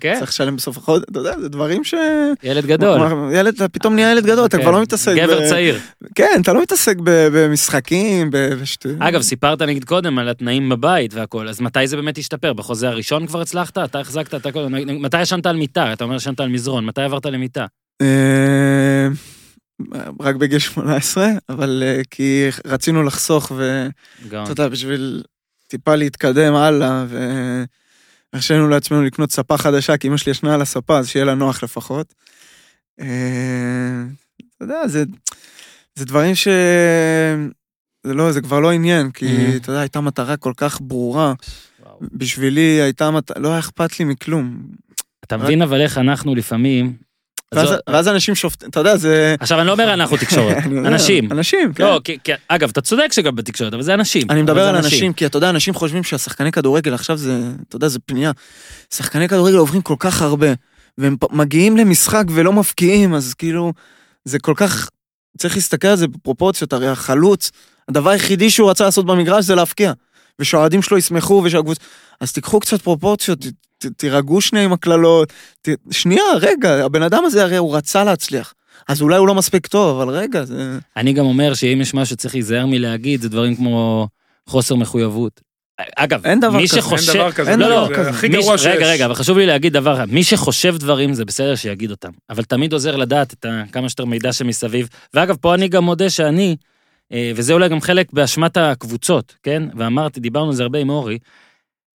כן. צריך לשלם בסוף החודש, אתה יודע, זה דברים ש... ילד גדול. ילד, אתה פתאום נהיה ילד גדול, אתה כן. כבר לא מתעסק גבר צעיר. כן, אתה לא מתעסק במשחקים, בשטויות. אגב, סיפרת נגיד קודם על התנאים בבית והכל, אז מתי זה באמת השתפר? בחוזה הראשון כבר הצלחת? אתה החזקת, אתה כל... מתי ישנת על מיטה? אתה אומר ישנת על מזרון, מתי עברת למיטה? אה, רק בגיל 18, אבל אה, כי רצינו לחסוך. ואתה יודע, בשביל טיפה להתקדם הלאה, והרשינו לעצמנו לקנות ספה חדשה, כי אמא שלי ישנה על הספה, אז שיהיה לה נוח לפחות. אה, אתה יודע, זה, זה דברים ש... זה לא, זה כבר לא עניין, כי Mhm. אתה יודע, הייתה מטרה כל כך ברורה. בשבילי הייתה מטרה, לא היה אכפת לי מכלום. אתה מבין אבל איך אנחנו לפעמים... ואז, זו- ואז אנשים שופטים, אתה יודע, זה... עכשיו, אני לא אומר אנחנו תקשורת, אנשים. אנשים, כן. לא, כי- כי- אגב, אתה צודק שגם בתקשורת, אבל זה אנשים. אני מדבר על אנשים, כי אתה יודע, אנשים חושבים שהשחקני כדורגל עכשיו זה, אתה יודע, זה פנייה. שחקני כדורגל עוברים כל כך הרבה, והם מגיעים למשחק ולא מפקיעים, אז כאילו, זה כל כך, צריך להסתכל על זה בפרופורציות, הרי החלוץ, הדבר היחידי שהוא רצה לעשות במגרש זה להפקיע. ושהאוהדים שלו ישמחו ושהקבוצה... אז תיקחו קצת פרופורציות, ת, תירגעו שנייה עם הקללות. ת, שנייה, רגע, הבן אדם הזה הרי הוא רצה להצליח. אז אולי הוא לא מספיק טוב, אבל רגע, זה... אני גם אומר שאם יש משהו שצריך להיזהר מלהגיד, זה דברים כמו חוסר מחויבות. אגב, אין דבר מי כזה, שחושב... אין דבר כזה. אין לא, דבר לא, כזה. הכי מי גרוע שיש. רגע, רגע, אבל חשוב לי להגיד דבר. מי שחושב דברים, זה בסדר שיגיד אותם. אבל תמיד עוזר לדעת את כמה שיותר מידע שמסביב. ואגב, פה אני גם מודה שאני, אה, וזה אולי גם חלק באשמת הקבוצות, כן? ואמרתי, דיברנו על זה הרבה עם אורי,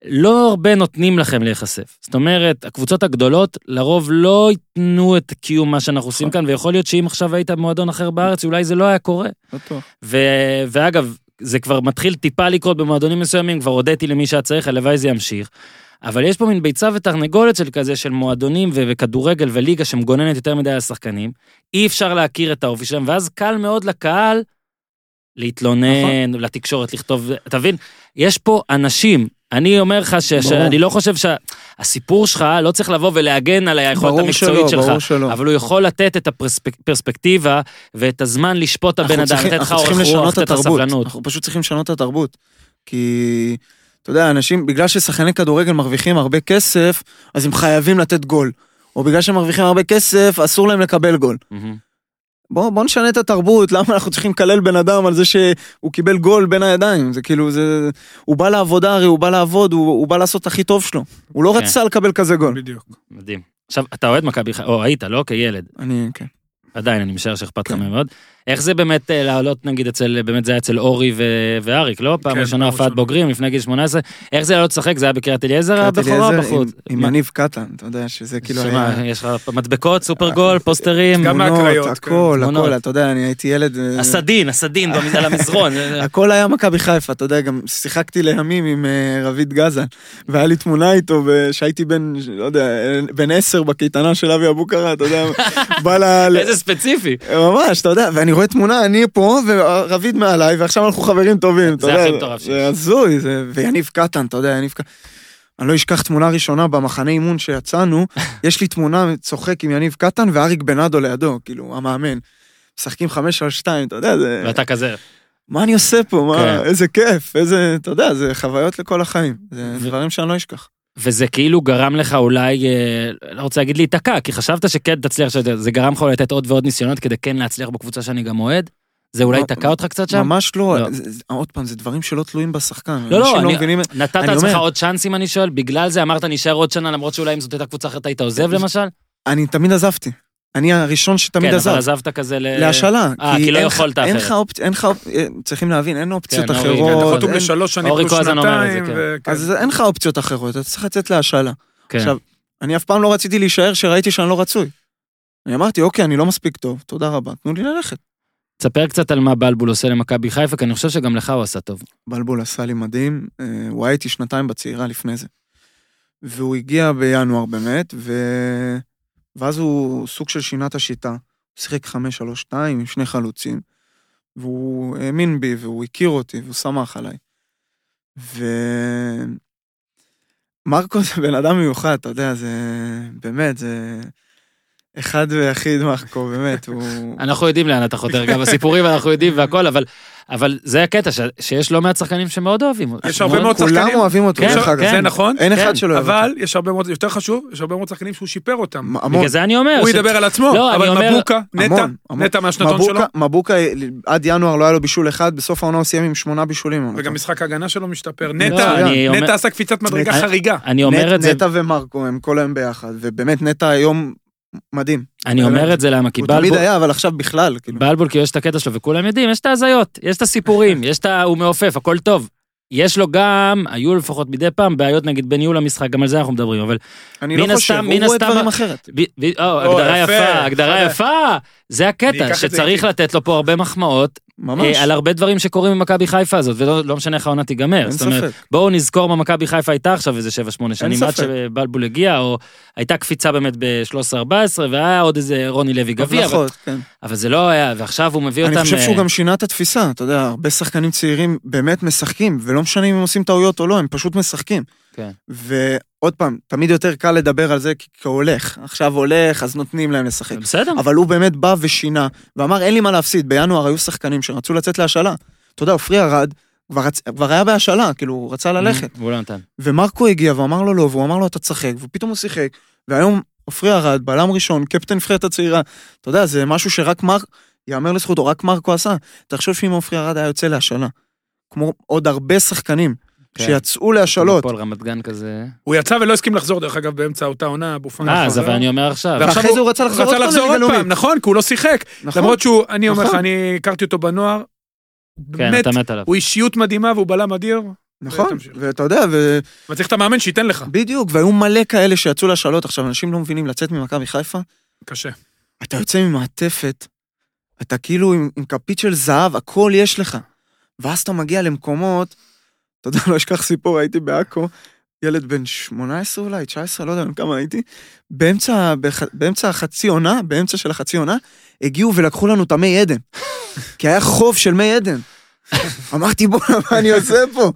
לא הרבה נותנים לכם להיחשף. זאת אומרת, הקבוצות הגדולות לרוב לא ייתנו את קיום מה שאנחנו עושים כאן, ויכול להיות שאם עכשיו היית במועדון אחר בארץ, אולי זה לא היה קורה. ו... ואגב, זה כבר מתחיל טיפה לקרות במועדונים מסוימים, כבר הודיתי למי שהיה צריך, הלוואי זה ימשיך. אבל יש פה מין ביצה ותרנגולת של כזה, של מועדונים וכדורגל וליגה שמגוננת יותר מדי על השחקנים. אי אפשר להכיר את האופי שלהם, ואז קל מאוד לקהל להתלונן, נכון. לתקשורת לכתוב, אתה מבין? יש פה אנשים, אני אומר לך. שאני לא חושב שהסיפור שלך לא צריך לבוא ולהגן על היכולת המקצועית שלא, שלך. ברור שלא. אבל הוא יכול לתת את הפרספקטיבה ואת הזמן לשפוט את הבן אדם, לתת לך אורך רוח, את לתת לך התרבות. סבלנות. אנחנו פשוט צריכים לשנות את התרבות. כי, אתה יודע, אנשים, בגלל ששחקני כדורגל מרוויחים הרבה כסף, אז הם חייבים לתת גול. או בגלל שהם מרוויחים הרבה כסף, אסור להם לקבל גול. מהמם. בוא, בוא נשנה את התרבות, למה אנחנו צריכים לקלל בן אדם על זה שהוא קיבל גול בין הידיים? זה כאילו, זה... הוא בא לעבודה, הרי הוא בא לעבוד, הוא, הוא בא לעשות את הכי טוב שלו. הוא לא כן. רצה לקבל כזה גול. בדיוק. מדהים. עכשיו, אתה אוהד מכבי חיפה, או היית, לא? כילד. אני, כן. עדיין, אני משער שאכפת לך כן. מאוד. איך זה באמת אה, לעלות, נגיד, אצל, באמת זה היה אצל אורי ו- ואריק, לא? פעם כן, ראשונה פעם הופעת. בוגרים, לפני גיל 18. איך זה לעלות לשחק? זה היה בקריית אליעזר הבכורה או בחוץ? עם, עם יניב קטן, אתה יודע שזה כאילו שמה, היה... יש לך מדבקות, סופר גול, פוסטרים? גם תמונות, מהקריות, הכל, תמונות. הכל, אתה יודע, אני הייתי ילד... אה, הסדין, הסדין על המזרון. הכל היה מכבי חיפה, אתה יודע, גם שיחקתי לימים עם אה, רביד גזן, והיה לי תמונה איתו, כשהייתי בן, לא יודע, בן עשר בקייטנה של אבי אבוקרה, אתה יודע, בא. ל- איזה ספציפי. ממש, אתה יודע, ואני רואה תמונה, אני פה, ורביד מעליי, ועכשיו אנחנו חברים טובים, אתה זה יודע. הכי מטורף שיש. זה הזוי, זה... ויניב קטן, אתה יודע, יניב קטן. אני לא אשכח תמונה ראשונה במחנה אימון שיצאנו, יש לי תמונה צוחק עם יניב קטן ואריק בנאדו לידו, כאילו, המאמן. משחקים חמש על שתיים, אתה יודע, זה... ואתה כזה. מה אני עושה פה, מה, כן. איזה כיף, איזה, אתה יודע, זה חוויות לכל החיים. זה ו- דברים שאני לא אשכח. וזה כאילו גרם לך אולי, אה, לא רוצה להגיד להיתקע, כי חשבת שכן תצליח, שזה- זה גרם לך לתת עוד ועוד ניסיונות כדי כן להצליח בקבוצה שאני גם אוהד? זה אולי לא, תקע אותך קצת שם? ממש לא, לא. זה- עוד פעם, זה דברים שלא תלויים בשחקן. לא, לא, מבינים, נתת לעצמך אומר- עוד צ'אנסים, אני שואל? בגלל זה אמרת נשאר עוד שנה, למרות שאולי אם זאת הייתה קבוצה אחרת היית עוזב למשל? אני תמיד עזבתי. אני הראשון שתמיד כן, עזב. אבל עזבת כזה ל... להשאלה. אה, כי לא אין לך- יכולת אין אחרת. לך אופציה, אין לך אופציה, צריכים להבין, אין אופציות כן, אורי, אתה אחרות. חתום אין- לשלוש שנים אורי פלוס קוזן אומר את זה, שנתיים. כן. אז אין לך אופציות אחרות, אתה צריך לצאת להשאלה. כן. עכשיו, אני אף פעם לא רציתי להישאר שראיתי שאני לא רצוי. אני אמרתי, אוקיי, אני לא מספיק טוב, תודה רבה, תנו לי ללכת. תספר קצת על מה בלבול עושה למכבי חיפה, כי אני חושב שגם לך הוא עשה טוב. בלבול עשה לי מדהים, אה, הוא היה איתי שנתיים בצעירה לפני זה. והוא הגיע בינואר באמת, ו... ואז הוא סוג של שינה את השיטה. הוא שיחק 5-3-2 עם שני חלוצים, והוא האמין בי, והוא הכיר אותי, והוא שמח עליי. ו... מרקו זה בן אדם מיוחד, אתה יודע, זה... באמת, זה... אחד ויחיד מרקו, באמת, הוא... אנחנו יודעים לאן אתה חותר, גם בסיפורים אנחנו יודעים והכל, אבל, אבל זה הקטע, ש, שיש לא מעט שחקנים שמאוד אוהבים אותו. יש הרבה מאוד כולם שחקנים. אוהבים אותו, כן, דרך אגב. כן. זה נכון, אין כן, אחד שלא אוהב אותו. אבל יש הרבה מאוד, יותר חשוב, יש הרבה מאוד שחקנים שהוא שיפר אותם. המון. בגלל זה אני אומר, הוא ש- ידבר על עצמו, לא, אבל אומר- מבוקה, נטע. נטע מהשנתון שלו, מבוקה עד ינואר לא היה לו בישול אחד, בסוף העונה הוא סיים עם שמונה בישולים. וגם משחק ההגנה שלו משתפר. לא, נטע, נטע עשה קפיצת מדרגה חריגה. אני אומר את זה, נטע ומרקו הם כל היום ביחד, ובאמת נטע היום מדהים. אני אומר את זה למה, כי הוא תמיד בלבול, היה, אבל עכשיו בכלל, כאילו. בלבול, כי יש את הקטע שלו, וכולם יודעים, יש את ההזיות, יש את הסיפורים, יש את ה... הוא מעופף, הכל טוב. יש לו גם, היו לפחות מדי פעם, בעיות נגיד בניהול המשחק, גם על זה אנחנו מדברים, אבל אני לא חושב, הסתם- הוא רואה דברים אחרת. ב, ב, או, או, הגדרה יפה, יפה, הגדרה יפה. זה הקטע, שצריך. לתת לו פה הרבה מחמאות, ממש, אה, על הרבה דברים שקורים במכבי חיפה הזאת, ולא לא משנה איך העונה תיגמר. אין זאת אומרת. בואו נזכור מה מכבי חיפה הייתה עכשיו איזה 7-8 שנים, עד. שבלבול הגיע, או הייתה קפיצה באמת ב-13-14, והיה עוד איזה רוני לוי גביע, אבל, כן. אבל זה לא היה, ועכשיו הוא מביא אותם... אני חושב שהוא אה, גם שינה את התפיסה, אתה יודע, הרבה שחקנים צעירים באמת משחקים, ולא משנה אם הם עושים טעויות או לא, הם פשוט משחקים. כן. ועוד פעם, תמיד יותר קל לדבר על זה כי כי הוא הולך. עכשיו הולך, אז נותנים להם לשחק. בסדר. אבל הוא באמת בא ושינה, ואמר, אין לי מה להפסיד. בינואר היו שחקנים שרצו לצאת להשאלה. אתה יודע, עופרי ארד כבר, רצ... כבר היה בהשאלה, כאילו, הוא רצה ללכת. והוא לא נתן. ומרקו הגיע ואמר לו לא, והוא אמר לו, אתה תשחק, ופתאום הוא שיחק. והיום עופרי ארד, בלם ראשון, קפטן נבחרת הצעירה. אתה יודע, זה משהו שרק מר... יאמר לזכותו, רק מרקו עשה. תחשוב שאם עופרי ארד היה יוצא להשאלה. כמו עוד הרבה שחקנים. שיצאו להשאלות. הפועל רמת גן כזה. הוא יצא ולא הסכים לחזור, דרך אגב, באמצע אותה עונה, פאני. אה, אז. אבל אני אומר עכשיו. ואחרי זה הוא רצה לחזור רצה עוד פעם לחזור לליגה עוד פעם, לאומית. נכון, כי הוא לא שיחק. נכון. למרות שהוא, אני אומר לך, נכון. אני הכרתי אותו בנוער. כן, באמת, אתה מת עליו. הוא אישיות מדהימה והוא בלם אדיר. נכון. ואתה יודע, ו... אבל צריך את המאמן שייתן לך. בדיוק, והיו מלא כאלה שיצאו להשאלות. עכשיו, אנשים לא מבינים, לצאת ממכבי חיפה, קשה. אתה יוצא ממעטפת, אתה כאילו עם, עם כפית של זהב, הכל יש לך. ואז אתה מגיע למקומות, אתה יודע, לא אשכח סיפור, הייתי בעכו, ילד בן 18 אולי, 19, לא יודע כמה הייתי, באמצע, בח, באמצע החצי עונה, באמצע של החצי עונה, הגיעו ולקחו לנו את המי עדן. כי היה חוב של מי עדן. אמרתי, בוא'נה, מה אני עושה פה?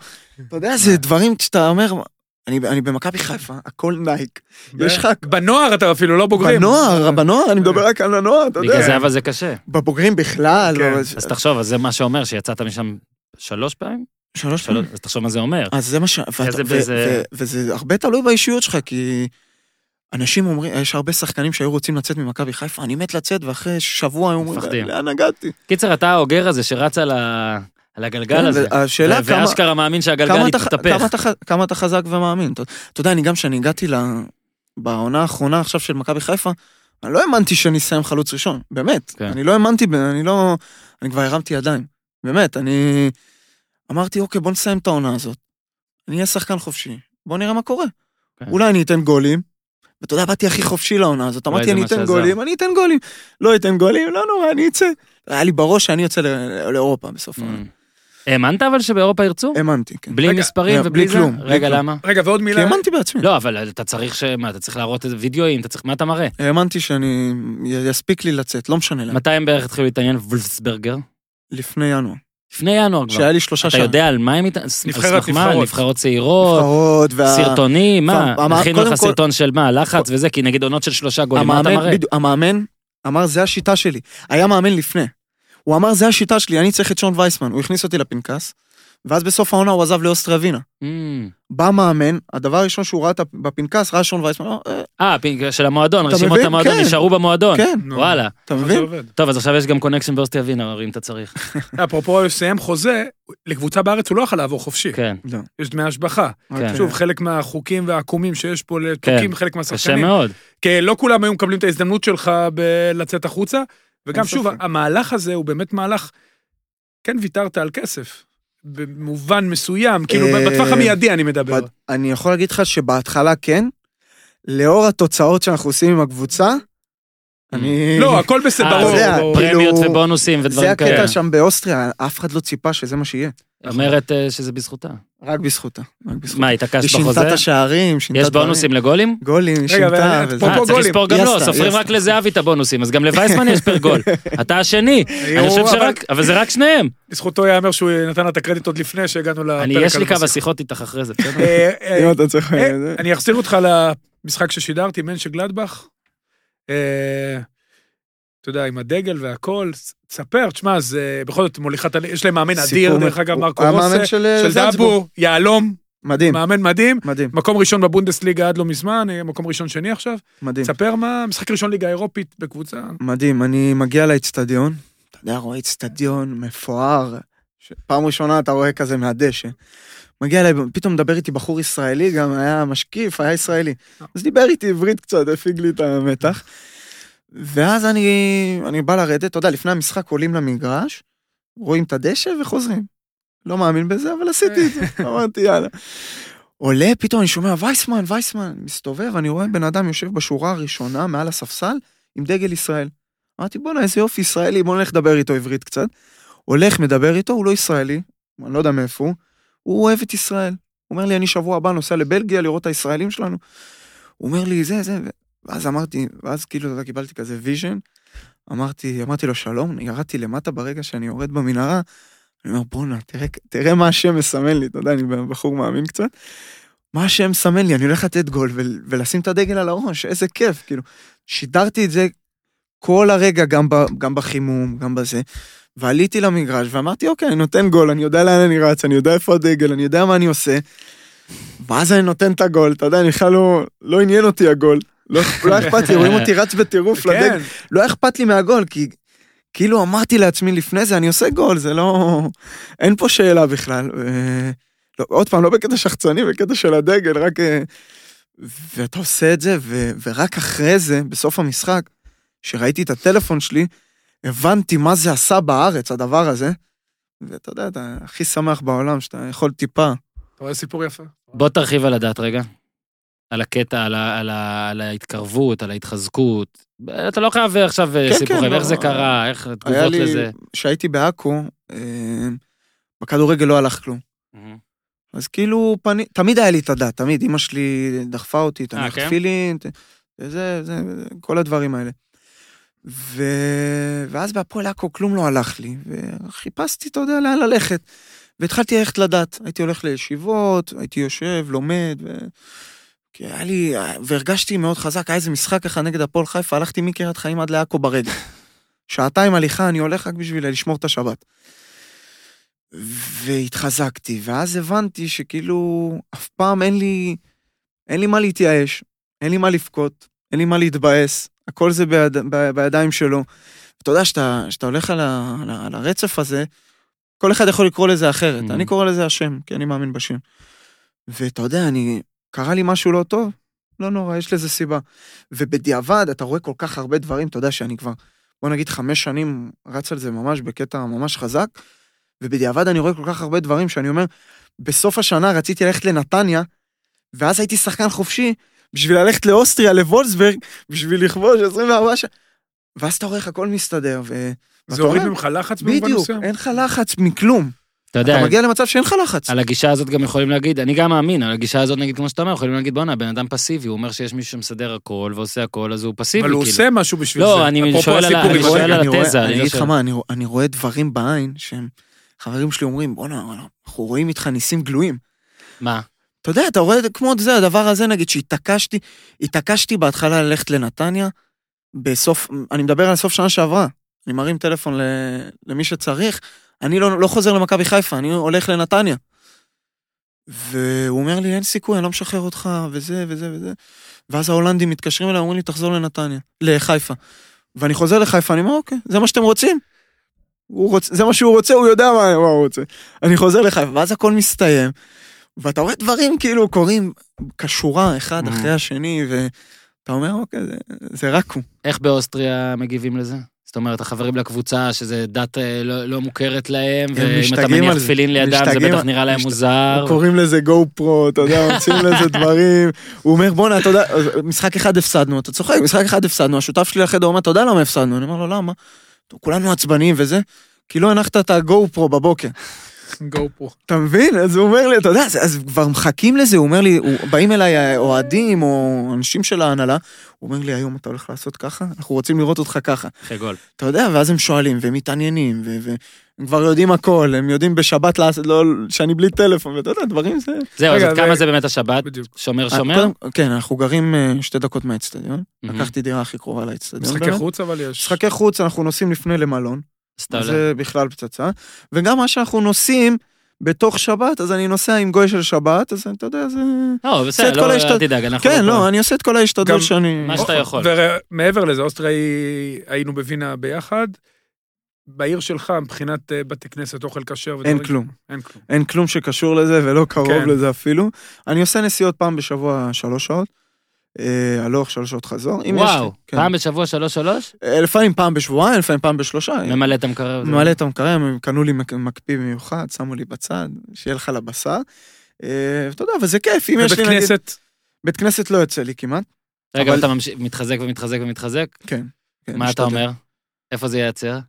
אתה יודע, זה דברים שאתה אומר, אני, אני במכבי חיפה, הכל נייק. יש לך בנוער אתה אפילו לא בוגרים. בנוער, בנוער, אני מדבר רק על הנוער, אתה יודע. בגלל זה אבל זה קשה. בבוגרים בכלל. כן. אז תחשוב, אז זה מה שאומר שיצאת משם שלוש פעמים? שלוש פעמים. אז תחשוב מה זה אומר. אז זה מה ש... וזה הרבה תלוי באישיות שלך, כי אנשים אומרים, יש הרבה שחקנים שהיו רוצים לצאת ממכבי חיפה, אני מת לצאת, ואחרי שבוע היו אומרים. לאן הגעתי? קיצר, אתה האוגר הזה שרץ על ה- על הגלגל כן, הזה. והשאלה ו- כמה... ואשכרה מאמין שהגלגל יתהפך. כמה, אתה, חזק ומאמין. אתה, יודע, אני גם כשאני הגעתי. בעונה האחרונה עכשיו של מכבי חיפה, אני לא האמנתי שאני אסיים חלוץ ראשון, באמת. כן. אני לא האמנתי, אני לא... אני כבר הרמתי ידיים. באמת, אני... אמרתי, אוקיי, בוא נסיים את העונה הזאת. אני אהיה שחקן חופשי, בוא נראה מה קורה. כן. אולי אני אתן גולים, ואתה יודע, באתי הכי חופשי לעונה הזאת. אמרתי, אני אתן. גולים, אני אתן גולים. לא אתן גולים, לא נורא, אני אצא. היה לי בראש שאני יוצא לאירופה בסוף העונה. Mm. האמנת אבל שבאירופה ירצו? האמנתי, כן. בלי רגע, מספרים בלי ובלי זה? כלום, רגע, כלום. למה? רגע, ועוד כי מילה. האמנתי בעצמי. לא, אבל אתה צריך ש... מה, אתה צריך להראות איזה וידאוים, אתה צריך... מה אתה מראה? האמנתי שאני, יספיק לי לצאת, לא משנה להם. מתי הם בערך התחילו להתעניין וולפסברגר? לפני ינואר. לפני ינואר כבר. שהיה לי שלושה אתה שערים. יודע על מה הם התעניינו? נבחרת, מה? נבחרות. נבחרות צעירות, נבחרות, וה... סרטונים, מה? הכינו לך כל- סרטון של מה? לחץ וזה? כי נגיד עונות של שלושה גולים, מה אתה מראה? בדיוק, המאמן אמר, זה השיטה שלי. היה מאמן לפני. הוא אמר, זה השיטה שלי, אני צריך את שון וייסמן. הוא הכניס אותי לפנקס, ואז בסוף העונה הוא עזב לאוסטריה ווינה. Mm. בא מאמן, הדבר הראשון שהוא ראה בפנקס, ראה שון וייסמן, אה, אה, פנקס של המועדון, רשימות? המועדון כן. נשארו במועדון. כן. וואלה. אתה מבין? טוב, אז עכשיו יש גם connection באוסטריה ווינה, אם אתה צריך. אפרופו לסיים חוזה, לקבוצה בארץ הוא לא יכול לעבור חופשי. כן, לא. יש דמי השבחה. רק, שוב, חלק מהחוקים והעקומים שיש פה לתוכים חלק קשה מהשחקנים. מאוד. כי לא כולם היו מקבלים את ההזדמנות שלך לצאת החוצה, וגם שוב. המהלך הזה הוא באמת מהלך, כן ויתרת על כסף, במובן מסוים, כאילו אה, בטווח המיידי אני מדבר. אני יכול להגיד לך שבהתחלה כן, לאור התוצאות שאנחנו עושים עם הקבוצה, אני... לא, הכל בסדר, אה, ברור. פרי- פרמיות כאילו, ובונוסים זה ודברים כאלה. הקטע שם באוסטריה, אף אחד לא ציפה שזה מה שיהיה. אומרת אה, שזה בזכותה. רק בזכותה. רק בזכותה. מה, היא התעקשת שינתה בחוזה? את השערים, שינתה יש. בונוסים לגולים? גולים, היא רגע, שינתה. אבל וזה. אפרופו אה, צריך. לספור גם היא לו, עשתה, סופרים היא רק לזהבי את הבונוסים, אז גם לווייסמן יש פר גול. אתה השני. אני חושב שרק, אבל זה רק שניהם. לזכותו ייאמר שהוא נתן לה את הקרדיט עוד לפני שהגענו לפרק. אני, יש לי כמה. שיחות איתך אחרי זה, בסדר? אה, אם אתה צריך... זה. אני אחזיר אותך למשחק ששידרתי, מנשה גלדבך. אה, אתה יודע, עם הדגל והכל, ס- תספר, תשמע, זה בכל זאת מוליכת, יש להם מאמן אדיר, דרך אגב, מרקו רוסה, של, אה, של. דאבו, יהלום, מדהים, מאמן מדהים, מדהים, מקום ראשון בבונדסליגה עד לא מזמן, אה, מקום ראשון שני עכשיו. מדהים. תספר מה, משחק ראשון ליגה אירופית בקבוצה. מדהים, אני מגיע לאצטדיון, אתה יודע, רואה אצטדיון מפואר, פעם ראשונה אתה רואה כזה מהדשא. מגיע אליי, פתאום מדבר איתי בחור ישראלי, גם היה משקיף, היה ישראלי. אז דיבר איתי עברית קצת, הפיג לי את המתח. ואז אני, אני בא לרדת, אתה יודע, לפני המשחק עולים למגרש, רואים את הדשא וחוזרים. לא מאמין בזה, אבל עשיתי את זה, אמרתי יאללה. עולה, פתאום אני שומע וייסמן, וייסמן, מסתובב, אני רואה בן אדם יושב בשורה הראשונה מעל הספסל עם דגל ישראל. אמרתי, בואנה, איזה יופי ישראלי, בוא נלך לדבר איתו עברית קצת. הולך, מדבר איתו, הוא לא ישראלי, אני לא יודע מאיפה הוא, הוא אוהב את ישראל. הוא אומר לי, אני שבוע הבא נוסע לבלגיה לראות את הישראלים שלנו. הוא אומר לי, זה, זה, ואז אמרתי, ואז כאילו, אתה יודע, קיבלתי כזה vision. אמרתי, אמרתי לו, שלום, ירדתי למטה ברגע שאני יורד במנהרה. אני אומר, בואנה, תראה, תראה מה השם מסמן לי, אתה יודע, אני בחור מאמין קצת. מה השם מסמן לי, אני הולך לתת גול ול- ולשים את הדגל על הראש, איזה כיף, כאילו. שידרתי את זה כל הרגע, גם, ב, גם בחימום, גם בזה, ועליתי למגרש ואמרתי, אוקיי, אני נותן גול, אני יודע לאן אני רץ, אני יודע איפה הדגל, אני יודע מה אני עושה. ואז אני נותן את הגול, אתה יודע, אני בכלל לא, לא עניין אותי הגול. לא, לא אכפת לי, רואים אותי רץ בטירוף לדגל. כן, לא אכפת לי מהגול, כי כאילו אמרתי לעצמי לפני זה, אני עושה גול, זה לא... אין פה שאלה בכלל. לא, עוד פעם, לא בקטע שחצני, בקטע של הדגל, רק... אה, ואתה עושה את זה, ו... ורק אחרי זה, בסוף המשחק, כשראיתי את הטלפון שלי, הבנתי מה זה עשה בארץ, הדבר הזה. ואתה יודע, אתה הכי שמח בעולם, שאתה יכול טיפה. אתה רואה סיפור יפה. בוא תרחיב על הדת רגע. על הקטע, על, ה, על, ה, על ההתקרבות, על ההתחזקות. אתה לא חייב עכשיו כן, סיפורים, כן, איך לא. זה קרה, איך התגובות לי, לזה. כשהייתי בעכו, אה, בכדורגל לא הלך כלום. אז כאילו, פני, תמיד היה לי את הדת, תמיד, אמא שלי דחפה אותי, תניח כן? תפילין, זה, זה, כל הדברים האלה. ו... ואז בהפועל עכו כלום לא הלך לי, וחיפשתי, אתה יודע, לאן ללכת. והתחלתי ללכת לדת, הייתי הולך לישיבות, הייתי יושב, לומד, ו... כי היה לי, והרגשתי מאוד חזק, היה איזה משחק אחד נגד הפועל חיפה, הלכתי מקריית חיים עד לעכו ברגל. שעתיים הליכה, אני הולך רק בשביל לשמור את השבת. והתחזקתי, ואז הבנתי שכאילו, אף פעם אין לי, אין לי מה להתייאש, אין לי מה לבכות, אין לי מה להתבאס, הכל זה ביד, ב, בידיים שלו. אתה יודע, שאתה, שאתה הולך על, ה, על, ה, על הרצף הזה, כל אחד יכול לקרוא לזה אחרת. Mhm. אני קורא לזה השם, כי אני מאמין בשם. ואתה יודע, אני, קרה לי משהו לא טוב, לא נורא, יש לזה סיבה. ובדיעבד, אתה רואה כל כך הרבה דברים, אתה יודע שאני כבר, בוא נגיד, חמש שנים רץ על זה ממש בקטע ממש חזק, ובדיעבד אני רואה כל כך הרבה דברים שאני אומר, בסוף השנה רציתי ללכת לנתניה, ואז הייתי שחקן חופשי, בשביל ללכת לאוסטריה, לוולסברג, בשביל לכבוש 24 שנה. ואז אתה רואה איך הכל מסתדר, ו... זה הוריד ממך לחץ במובן בדיוק, מסוים? אין לך לחץ מכלום. אתה יודע, אתה מגיע למצב שאין לך לחץ. על הגישה הזאת גם יכולים להגיד, אני גם מאמין, על הגישה הזאת נגיד, כמו שאתה אומר, יכולים להגיד, בואנה, בן אדם פסיבי, הוא אומר שיש מישהו שמסדר הכל ועושה הכל, אז הוא פסיבי, אבל הוא כאילו. עושה משהו בשביל לא, זה. אני אפרופו שואל על אני שואל. על אני רואה- התזה, אני אני לא אגיד לך. מה, אני רוא- אני רואה דברים בעין שהם... חברים שלי אומרים, בואנה, אנחנו רואים איתך ניסים גלויים. מה? אתה יודע, אתה רואה כמו זה, הדבר הזה, נגיד, שהתעקשתי, התעקשתי בהתחלה ללכת לנתניה, בסוף, אני מדבר על סוף שנה שעברה. אני מרים טלפון ל, למי שצריך, אני לא, לא חוזר למכבי חיפה, אני הולך לנתניה. והוא אומר לי, אין סיכוי, אני לא משחרר אותך, וזה וזה וזה. ואז ההולנדים מתקשרים אליי, אומרים לי, תחזור לנתניה, לחיפה. ואני חוזר לחיפה, אני אומר, אוקיי, זה מה שאתם רוצים? רוצ... זה מה שהוא רוצה, הוא יודע מה, מה הוא רוצה. אני חוזר לחיפה, ואז הכל מסתיים, ואתה רואה דברים כאילו קורים כשורה, אחד Mhm. אחרי השני, ואתה אומר, אוקיי, זה, זה רק הוא. איך באוסטריה מגיבים לזה? זאת אומרת, החברים לקבוצה, שזה דת אה, לא, לא מוכרת להם, הם ואם אתה מניח. תפילין לידם, זה בטח נראה להם משת- מוזר. קוראים לזה גו פרו, אתה יודע, מוצאים לזה דברים. הוא אומר, בואנה, אתה יודע, משחק אחד הפסדנו, אתה צוחק, משחק אחד הפסדנו, השותף שלי לחדר אומר, אתה יודע למה הפסדנו? אני אומר לו, למה? כולנו עצבניים וזה, כי לא הנחת את הגו פרו בבוקר. גו פרו. אתה מבין? אז הוא אומר לי, אתה יודע, אז, כבר מחכים לזה, הוא אומר לי, הוא, באים אליי אוהדים או אנשים של ההנהלה, הוא אומר לי, היום אתה הולך לעשות ככה? אנחנו רוצים לראות אותך ככה. אחרי גול. אתה יודע, ואז הם שואלים, והם מתעניינים, והם כבר יודעים הכל, הם יודעים בשבת לעשות, לא, שאני בלי טלפון, ואתה יודע, דברים זה... זהו, אז כמה זה באמת השבת? בדיוק. שומר שומר? קודם- כן, אנחנו גרים אה, שתי דקות מהאצטדיון. לקחתי דירה הכי קרובה לאצטדיון. משחקי. חוץ אבל יש. משחקי חוץ, אנחנו נוסעים לפני למלון, הולך. זה בכלל פצצה, וגם מה שאנחנו נוסעים בתוך שבת, אז אני נוסע עם גוי של שבת, אז אתה יודע, זה... לא, בסדר, לא, כל אל ההשתד- תדאג, אנחנו... כן, פה. לא, אני עושה את כל ההשתדלות שאני... מה שאתה יכול. ומעבר לזה, אוסטריה היא- היינו בווינה ביחד. בעיר שלך, מבחינת אה, בתי כנסת, אוכל כשר ודברים... אין כלום. אין כלום. אין כלום שקשור לזה ולא קרוב כן. לזה אפילו. אני עושה נסיעות פעם בשבוע שלוש שעות. אה, הלוך שלוש שעות חזור. וואו, כן. פעם בשבוע שלוש שלוש? אה, לפעמים פעם בשבועיים, לפעמים פעם בשלושה. ממלא את המקרר. ממלא את המקרר, הם קנו לי מק- מקפיא במיוחד, שמו לי בצד, שיהיה לך לבשר. אה, אתה יודע, אבל זה כיף, אם יש ובית לי נגיד... כנסת, בית כנסת לא יוצא לי כמעט. רגע, אתה מתחזק ומתחזק ומתחזק? כן. כן, מה אתה. אומר? איפה זה ייעצר?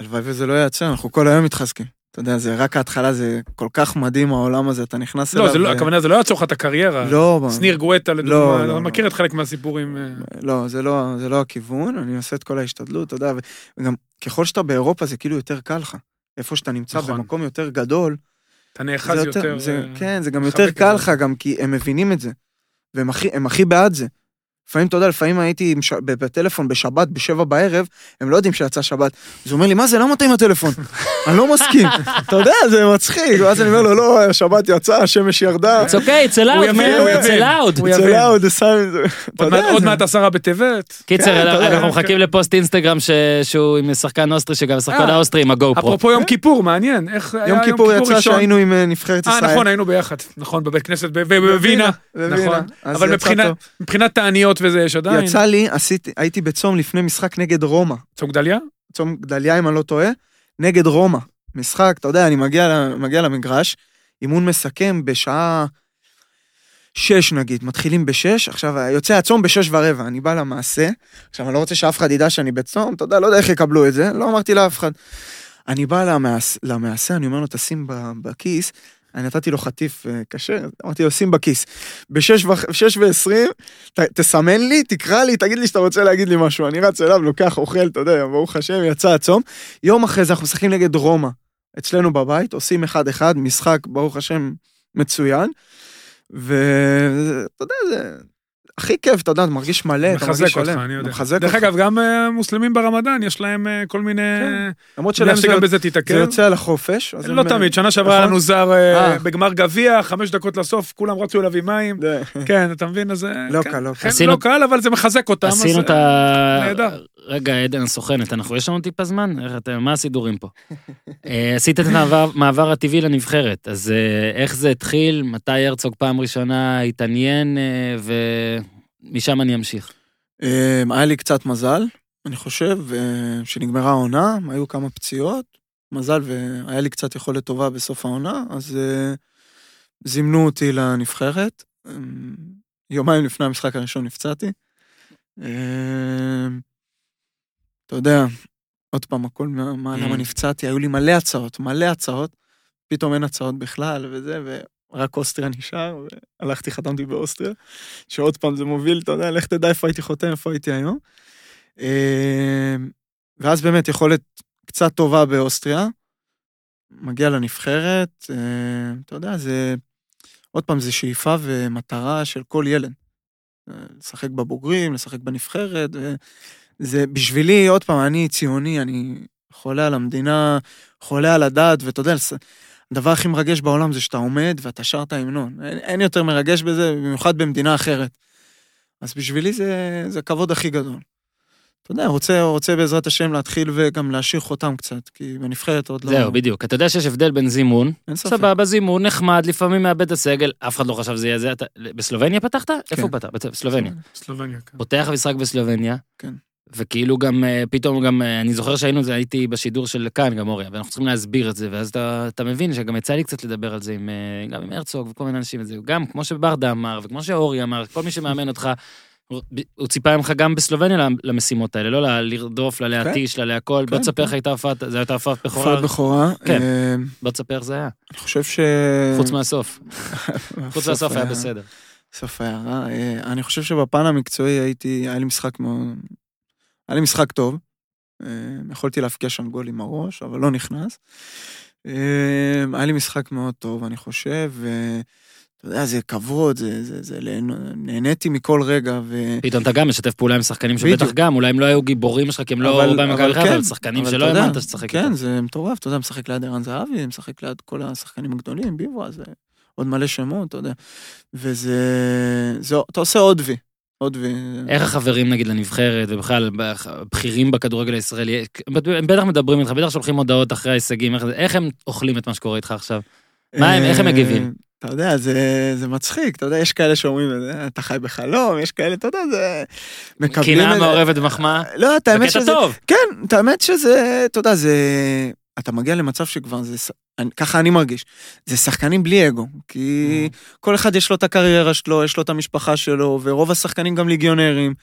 הלוואי וזה לא ייעצר, אנחנו כל היום מתחזקים. אתה יודע, זה רק ההתחלה, זה כל כך מדהים העולם הזה, אתה נכנס אליו. לא, זה לא, ו- הכוונה זה לא יעצור לך את הקריירה. לא, שניר גואטה לדוגמה, לא, אני לא. מכיר את חלק מהסיפורים. אה, לא, זה לא, זה לא הכיוון, אני עושה את כל ההשתדלות, אתה יודע, וגם ככל שאתה באירופה זה כאילו יותר קל לך. איפה שאתה נמצא נכון. במקום יותר גדול, אתה נאחז יותר. זה, אה, כן, זה גם יותר קל. לך, גם כי הם מבינים את זה. והם הכי, הם הכי בעד זה. לפעמים, אתה יודע, לפעמים הייתי בטלפון בשבת, בשבע בערב, הם לא יודעים שיצא שבת. אז הוא אומר לי, מה זה, למה אתה עם הטלפון? אני לא מסכים. אתה יודע, זה מצחיק. ואז אני אומר לו, לא, השבת יצאה, השמש ירדה. It's okay, it's הוא allowed, יבין, man, הוא it's allowed. זה שם... זה- אתה עוד מעט- עשרה בטבת. קיצר, כן, אנחנו כן. מחכים לפוסט אינסטגרם שהוא עם שחקן אוסטרי, שגם שחקן אה, האוסטרי עם ה GoPro. אפרופו יום כיפור, מעניין. איך היה יום כיפור יצא? שהיינו עם אה, נבחרת אה, ישראל. נכון, היינו ביחד. נכון, בבית כנסת בווינה. נכון. אבל מבחינת-. תעניות וזה יש עדיין. יצא לי, עשיתי, הייתי בצום לפני משחק נגד רומא. צום גדליה? צום גדליה, אם אני לא טועה, נגד רומא. משחק, אתה יודע, אני מגיע, מגיע למגרש, אימון מסכם בשעה שש נגיד, מתחילים בשש, עכשיו יוצא הצום בשש ורבע, אני בא למעשה, עכשיו אני לא רוצה שאף אחד ידע שאני בצום, אתה יודע, לא יודע איך יקבלו את זה, לא אמרתי לאף אחד. אני בא למעשה, למעשה אני אומר לו, תשים בכיס, אני נתתי לו חטיף אה, כשר, אמרתי לו, שים בכיס. בשש ועשרים, תסמן לי, תקרא לי, תגיד לי שאתה רוצה להגיד לי משהו. אני רץ אליו, לוקח, אוכל, אתה יודע, ברוך השם, יצא הצום. יום אחרי זה אנחנו משחקים נגד רומא, אצלנו בבית, עושים אחד-אחד, משחק, ברוך השם, מצוין. ואתה יודע, זה הכי כיף, אתה יודע, אתה מרגיש מלא, אתה מחזק מרגיש אותך, שלם. אני יודע. מחזק דרך אותך. אגב, גם אה, מוסלמים ברמדאן, יש להם אה, כל מיני... כן. למרות שלהם זה- שגם בזה זה תיתקל. יוצא לחופש. אז לא הם- תמיד, שנה שעברה היה נכון. לנו זר אה, אה. בגמר גביע, חמש דקות לסוף, כולם רצו אליו עם מים. כן, אתה מבין? אז... אה, לא כן. קל, לא עשינו- לא קל, אבל זה מחזק אותם. עשינו את אה, ה... נהדר. רגע, עדן הסוכנת, אנחנו, יש לנו טיפה זמן? איך אתם, מה הסידורים פה? אה, עשית את המעבר מעבר הטבעי לנבחרת, אז אה, איך זה התחיל? מתי הרצוג פעם ראשונה התעניין, אה, ומשם אני אמשיך. היה לי קצת מזל, אני חושב, שנגמרה העונה, היו כמה פציעות, מזל והיה לי קצת יכולת טובה בסוף העונה, אז זימנו אותי לנבחרת. יומיים לפני המשחק הראשון נפצעתי. אתה יודע, עוד פעם, הכל, מה, מה- למה Mm. נפצעתי, היו לי מלא הצעות, מלא הצעות, פתאום אין הצעות בכלל וזה, ורק אוסטריה נשאר, והלכתי, חתמתי באוסטריה, שעוד פעם זה מוביל, אתה יודע, לך תדע איפה הייתי חותם, איפה הייתי היום. אה, ואז באמת יכולת קצת טובה באוסטריה, מגיע לנבחרת, אה, אתה יודע, זה, עוד פעם, זה שאיפה ומטרה של כל ילד. לשחק בבוגרים, לשחק בנבחרת, זה בשבילי, עוד פעם, אני ציוני, אני חולה על המדינה, חולה על הדת, ואתה יודע, הדבר הכי מרגש בעולם זה שאתה עומד ואתה שר את ההמנון. אין, אין יותר מרגש בזה, במיוחד במדינה אחרת. אז בשבילי זה, זה הכבוד הכי גדול. אתה יודע, רוצה, רוצה בעזרת השם להתחיל וגם להשאיר חותם קצת, כי בנבחרת עוד לא... זהו, בדיוק. אתה יודע שיש הבדל בין זימון, אין ספק. סבבה, זימון, נחמד, לפעמים מאבד את הסגל, אף אחד לא חשב שזה יהיה זה. אתה- בסלובניה פתחת? איפה הוא פתח? בסלובניה. סלובניה, כן. פותח משחק בסלובניה. כן. וכאילו גם, אה, פתאום גם, אה, אני זוכר שהיינו, זה הייתי בשידור של כאן, גם אוריה, ואנחנו צריכים להסביר את זה, ואז אתה, אתה מבין שגם יצא לי קצת לדבר על זה עם, אה, גם עם הרצוג וכל מיני אנשים, וזה גם כמו שברדה אמר, וכמו שאורי אמר, כל מי שמאמן אותך, הוא- ציפה ממך גם בסלובניה למשימות האלה, לא לרדוף, לה להתיש, לה להכל, בוא כן, תספר איך כן. הייתה הופעת, זו הייתה הופעת בכורה, הופעת בכורה. כן. בוא תספר איך זה היה, אני חושב ש... חוץ מהסוף, חוץ הסוף מהסוף היה בסדר. סוף היה רע. אני חושב שבפן המקצועי הייתי, היה לי משחק מאוד... היה לי משחק טוב. אה, יכולתי להפקיע שם גול עם הראש, אבל לא נכנס. אה, היה לי משחק מאוד טוב, אני חושב, ואתה יודע, זה כבוד, זה, זה, זה, נהניתי מכל רגע, ו... פתאום אתה גם משתף פעולה עם שחקנים שבטח. גם, אולי הם לא היו גיבורים שלך, כי הם לא אבל- באו ממכבי אבל חיפה, כן, אבל שחקנים אבל שלא האמנת שתשחק כן, איתם. זה מטורף, אתה יודע, משחק ליד ערן זהבי, משחק ליד כל השחקנים הגדולים, ביברה, זה עוד מלא שמות, אתה יודע. וזה... זה, אתה עושה עוד וי. עוד וי. איך החברים נגיד לנבחרת, ובכלל בכירים בכדורגל הישראלי, הם בטח מדברים איתך, בטח שולחים הודעות אחרי ההישגים, איך איך הם אוכלים את מה שקורה איתך עכשיו? מה הם- איך הם אה, מגיבים? אתה יודע, זה, זה מצחיק, אתה יודע, יש כאלה שאומרים, אתה חי בחלום, יש כאלה, אתה יודע, זה... מקבלים קנאה. מעורבת במחמה? לא, את האמת בקטע שזה... טוב. כן, את האמת שזה, אתה יודע, זה... אתה מגיע למצב שכבר זה... אני- ככה אני מרגיש. זה שחקנים בלי אגו, כי כל אחד יש לו את הקריירה שלו, יש לו את המשפחה שלו, ורוב השחקנים גם ליגיונרים.